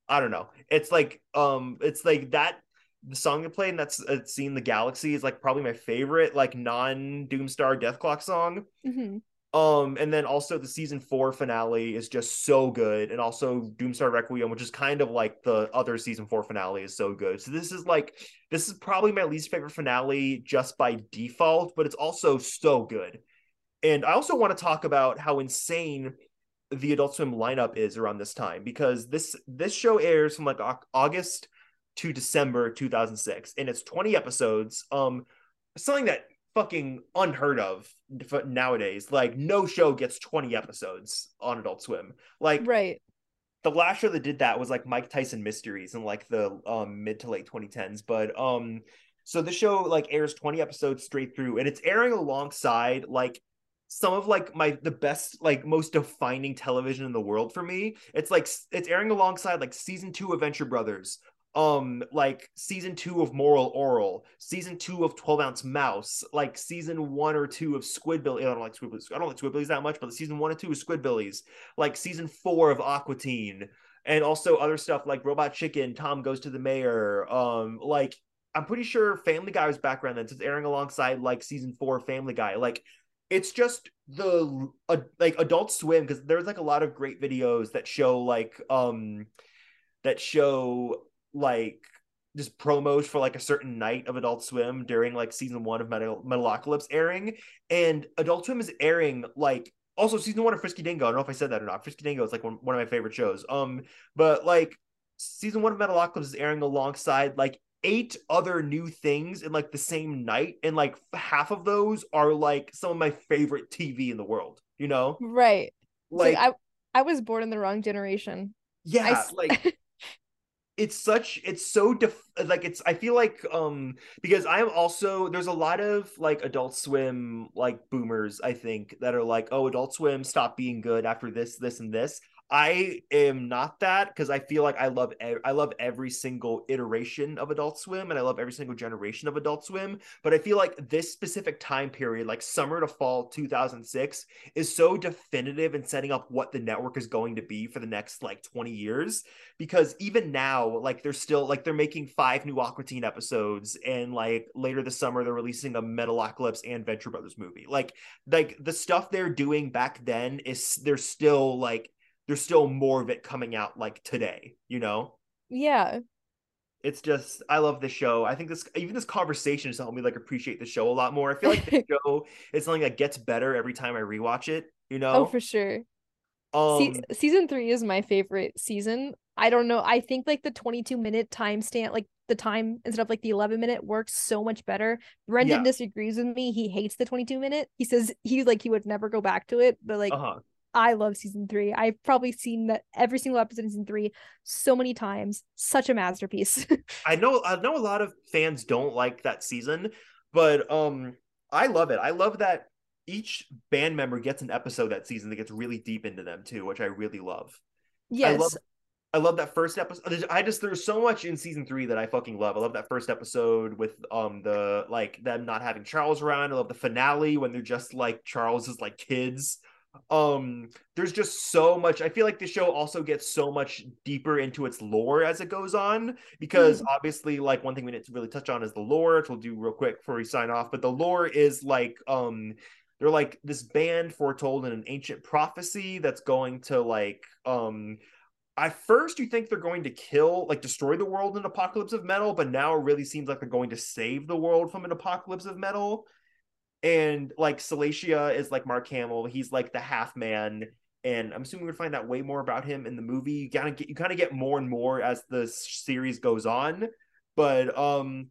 I don't know. It's like um, it's like that the song they played and that's uh, seen the galaxy is like probably my favorite like non doomstar Dethklok song mm-hmm. Um and then also the season four finale is just so good and also doomstar requiem which is kind of like the other season four finale is so good so this is like this is probably my least favorite finale just by default but it's also so good and i also want to talk about how insane the adult swim lineup is around this time because this this show airs from like august to December 2006, and it's 20 episodes. Um, something that fucking unheard of nowadays. Like no show gets 20 episodes on Adult Swim. Like right. The last show that did that was like Mike Tyson Mysteries in like the um mid to late 2010s. But um so the show like airs 20 episodes straight through and it's airing alongside like some of like my the best like most defining television in the world for me it's like it's airing alongside like season two of venture brothers um like season two of Moral Orel season two of 12 ounce mouse like season one or two of squidbillies i don't like squidbillies i don't like squidbillies that much but the season one and two of squidbillies like season four of Aqua Teen and also other stuff like robot chicken tom goes to the mayor um like i'm pretty sure family guy was background then it's airing alongside like season four family guy like it's just the uh, like adult swim because there's like a lot of great videos that show like um that show like just promos for like a certain night of Adult Swim during like season one of Metal Metalocalypse airing, and Adult Swim is airing like also season one of Frisky Dingo. I don't know if I said that or not. Frisky Dingo is like one, one of my favorite shows. Um, but like season one of Metalocalypse is airing alongside like eight other new things in like the same night, and like half of those are like some of my favorite TV in the world. You know, right? Like, like I I was born in the wrong generation. Yeah, I... like it's such it's so def- like it's i feel like um because i'm also there's a lot of like adult swim like boomers i think that are like oh adult swim stop being good after this this and this I am not that because I feel like I love I love every single iteration of Adult Swim and I love every single generation of Adult Swim. But I feel like this specific time period, like summer to fall 2006, is so definitive in setting up what the network is going to be for the next like 20 years. Because even now, like they're still like they're making five new Aqua Teen episodes, and like later this summer they're releasing a Metalocalypse and Venture Brothers movie. Like like the stuff they're doing back then is they're still like there's still more of it coming out like today, you know? Yeah. It's just I love the show. I think this even this conversation has helped me like appreciate the show a lot more. I feel like the show is something that gets better every time I rewatch it, you know? Oh, for sure. Um Se- season 3 is my favorite season. I don't know. I think like the 22 minute time stamp, like the time instead of like the 11 minute works so much better. Brendan yeah. disagrees with me. He hates the 22 minute. He says he like he would never go back to it, but like uh-huh. I love season three. I've probably seen that every single episode in season three so many times. Such a masterpiece. I know I know a lot of fans don't like that season, but um I love it. I love that each band member gets an episode that season that gets really deep into them too, which I really love. Yes. I love I love that first episode. I just there's so much in season three that I fucking love. I love that first episode with um the like them not having Charles around. I love the finale when they're just like Charles is like kids. Um, there's just so much. I feel like the show also gets so much deeper into its lore as it goes on because mm. obviously, like one thing we need to really touch on is the lore, which we'll do real quick before we sign off. But the lore is like um they're like this band foretold in an ancient prophecy that's going to like um at first you think they're going to kill like destroy the world in apocalypse of metal but now it really seems like they're going to save the world from an apocalypse of metal and like Salacia is like mark hamill he's like the half man and i'm assuming we're find out way more about him in the movie you kind of get you kind of get more and more as the series goes on but um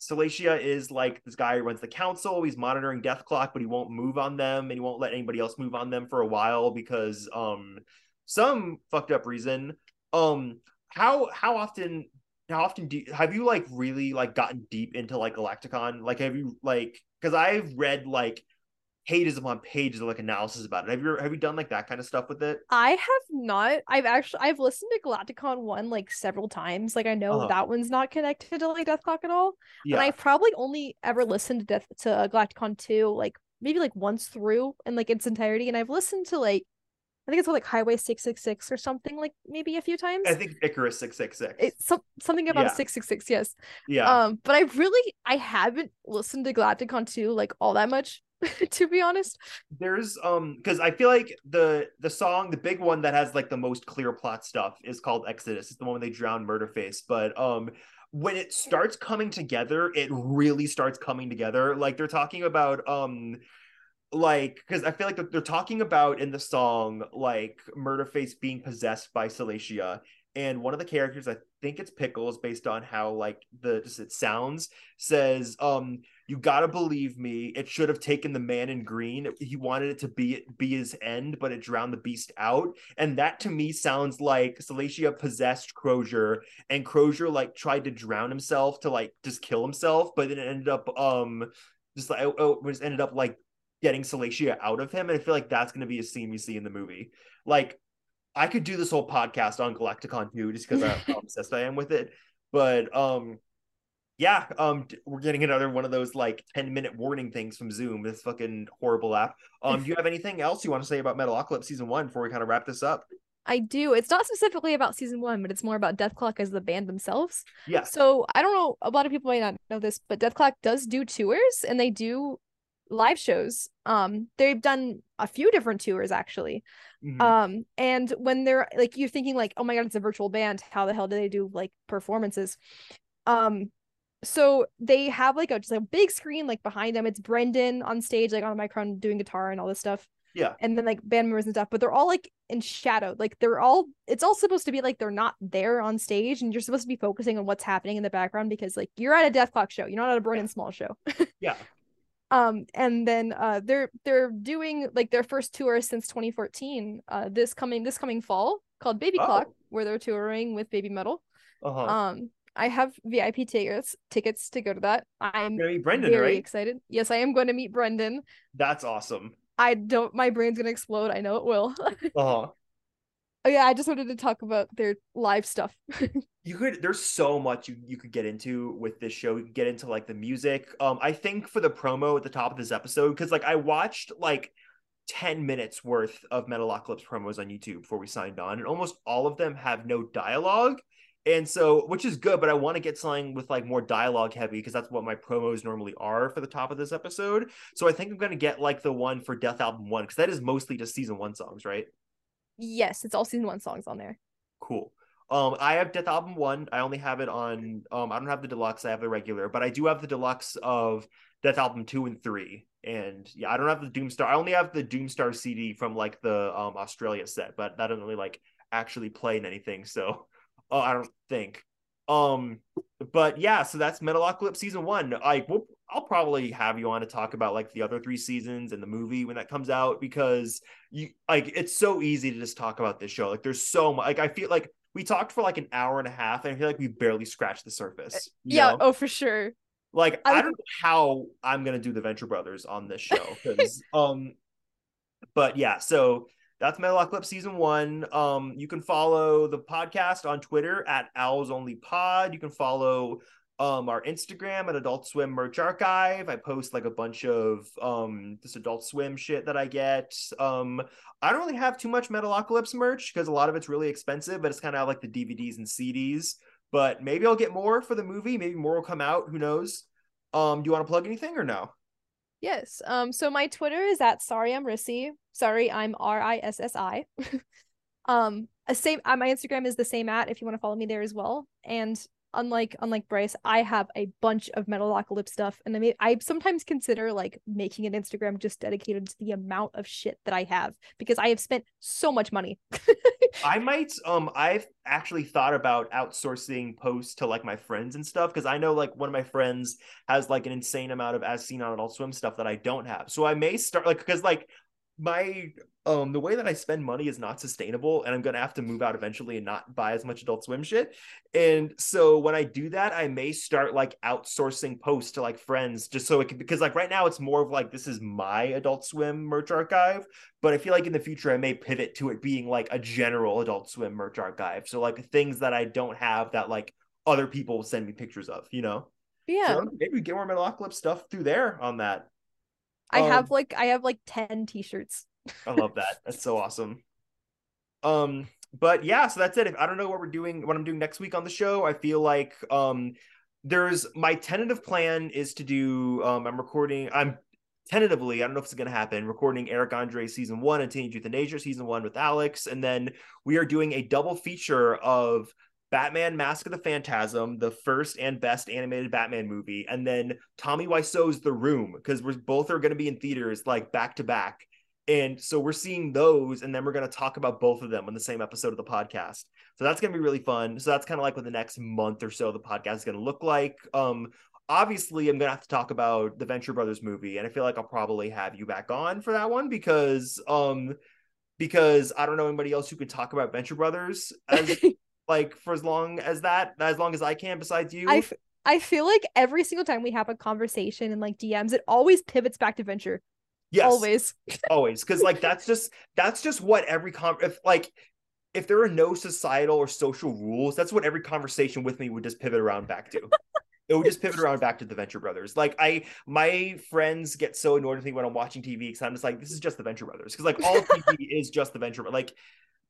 Salacia is like this guy who runs the council. He's monitoring Dethklok, but he won't move on them, and he won't let anybody else move on them for a while because um some fucked up reason. Um, how how often how often do you, have you like really like gotten deep into like Galaktikon? Like, have you like because I've read like pages upon pages of like analysis about it. Have you have you done like that kind of stuff with it? I have not. I've actually I've listened to Galaktikon one like several times. Like I know uh-huh. that one's not connected to like Dethklok at all. Yeah. And I've probably only ever listened to Death to Galaktikon two like maybe like once through in like its entirety. And I've listened to like I think it's called like Highway 666 or something like maybe a few times. I think Icarus 666. It's some, something about yeah. 666, yes. Yeah. Um, but I really I haven't listened to Galaktikon 2 like all that much, to be honest. There's um because I feel like the the song, the big one that has like the most clear plot stuff is called Exodus. It's the one where they drown Murderface. But um when it starts coming together, it really starts coming together. Like they're talking about um like because I feel like they're talking about in the song like Murderface being possessed by Salacia, and one of the characters, I think it's Pickles, based on how like the just it sounds, says, um, you gotta believe me, it should have taken the man in green. He wanted it to be be his end, but it drowned the beast out. And that to me sounds like Salacia possessed Crozier, and Crozier like tried to drown himself to like just kill himself, but then it ended up um just like oh, oh just ended up like getting Salacia out of him. And I feel like that's going to be a scene you see in the movie. Like, I could do this whole podcast on Galaktikon 2 just because how obsessed I am with it. But um, yeah, um, we're getting another one of those like 10 minute warning things from Zoom, this fucking horrible app. Um, do you have anything else you want to say about Metalocalypse season one before we kind of wrap this up? I do. It's not specifically about season one, but it's more about Dethklok as the band themselves. Yeah. So I don't know. A lot of people may not know this, but Dethklok does do tours, and they do live shows. Um, they've done a few different tours actually. Mm-hmm. Um, and when they're like you're thinking like, oh my god, it's a virtual band. How the hell do they do like performances? Um, so they have like a just like a big screen like behind them. It's Brendan on stage, like on a microphone doing guitar and all this stuff. Yeah. And then like band members and stuff, but they're all like in shadow. Like they're all it's all supposed to be like they're not there on stage and you're supposed to be focusing on what's happening in the background because like you're at a Dethklok show. You're not at a Brendan Small show. yeah um and then uh they're they're doing like their first tour since 2014 uh this coming this coming fall called baby oh. clock where they're touring with Babymetal uh-huh. um i have vip tickets tickets to go to that. I'm very brendan very right? excited. Yes i am going to meet brendan. That's awesome. I don't my brain's gonna explode. I know it will. Uh-huh oh yeah i just wanted to talk about their live stuff. You could there's so much you, you could get into with this show. You could get into like the music. Um i think for the promo at the top of this episode because like i watched like 10 minutes worth of metalocalypse promos on youtube before we signed on and almost all of them have no dialogue. And so which is good but i want to get something with like more dialogue heavy because that's what my promos normally are for the top of this episode. So i think i'm going to get like the one for Dethalbum one because that is mostly just season one songs right Yes, it's all season one songs on there. Cool. Um, I have Dethalbum one. I only have it on. Um, I don't have the deluxe. I have the regular, but I do have the deluxe of Dethalbum two and three. And yeah, I don't have the Doomstar. I only have the Doomstar CD from like the um Australia set, but that doesn't really like actually play in anything. So, uh, I don't think. Um, but yeah, so that's Metalocalypse season one. Like, we'll, I'll probably have you on to talk about like the other three seasons and the movie when that comes out because you like it's so easy to just talk about this show. Like, there's so much. Like, I feel like we talked for like an hour and a half, and I feel like we barely scratched the surface. Yeah. Know? Oh, for sure. Like, I, I don't know how I'm gonna do the Venture Brothers on this show um, but yeah. So that's Metalocalypse season one. Um, you can follow the podcast on Twitter at Owls Only Pod. You can follow um our Instagram at Adult Swim Merch Archive. I post like a bunch of um this Adult Swim shit that I get. Um, I don't really have too much Metalocalypse merch because a lot of it's really expensive, but it's kind of like the DVDs and CDs. But maybe I'll get more for the movie. Maybe more will come out. Who knows? Um, do you want to plug anything or no? Yes. Um. So my Twitter is at sorry I'm Rissi. Sorry I'm R I S S I. um. A same. Uh, my Instagram is the same at if you want to follow me there as well. And unlike unlike Bryce, I have a bunch of Metalocalypse stuff, and I mean, I sometimes consider like making an Instagram just dedicated to the amount of shit that I have because I have spent so much money. I might um I've actually thought about outsourcing posts to like my friends and stuff because I know like one of my friends has like an insane amount of as seen on adult swim stuff that I don't have. So I may start like because like my um the way that I spend money is not sustainable and I'm gonna have to move out eventually and not buy as much adult swim shit. And so when I do that, I may start like outsourcing posts to like friends just so it can because like right now it's more of like this is my adult swim merch archive. But I feel like in the future I may pivot to it being like a general adult swim merch archive. So like things that I don't have that like other people send me pictures of, you know? Yeah. So maybe get more Metalocalypse stuff through there on that. I Um, have like I have like 10 t-shirts. I love that. That's so awesome. Um, but yeah, so that's it. If I don't know what we're doing, what I'm doing next week on the show, I feel like um there's my tentative plan is to do um I'm recording I'm tentatively, I don't know if it's gonna happen, recording Eric Andre season one and Teenage Euthanasia season one with Alex, and then we are doing a double feature of Batman Mask of the Phantasm, the first and best animated Batman movie, and then Tommy Wiseau's The Room, because we're both are going to be in theaters like back to back. And so we're seeing those, and then we're going to talk about both of them on the same episode of the podcast. So that's going to be really fun. So that's kind of like what the next month or so the podcast is going to look like. Um, obviously, I'm going to have to talk about the Venture Brothers movie, and I feel like I'll probably have you back on for that one because um because I don't know anybody else who can talk about Venture Brothers as like for as long as that, as long as I can, besides you. I, f- I feel like every single time we have a conversation and like DMs, it always pivots back to venture. yes, Always. always, because like that's just that's just what every con if like if there are no societal or social rules, that's what every conversation with me would just pivot around back to. it would just pivot around back to the Venture Brothers. Like I, my friends get so annoyed with me when I'm watching TV because I'm just like, this is just the Venture Brothers. Because like all TV is just the Venture, like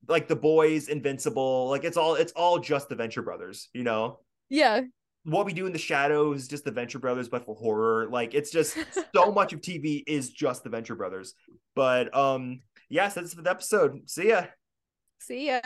like the boys, Invincible, like it's all it's all just the Venture Brothers. You know, Yeah. what we do in the shadows just the Venture Brothers, but for horror. Like it's just so much of TV is just the Venture Brothers. But um, yes, that's for the episode. See ya. See ya.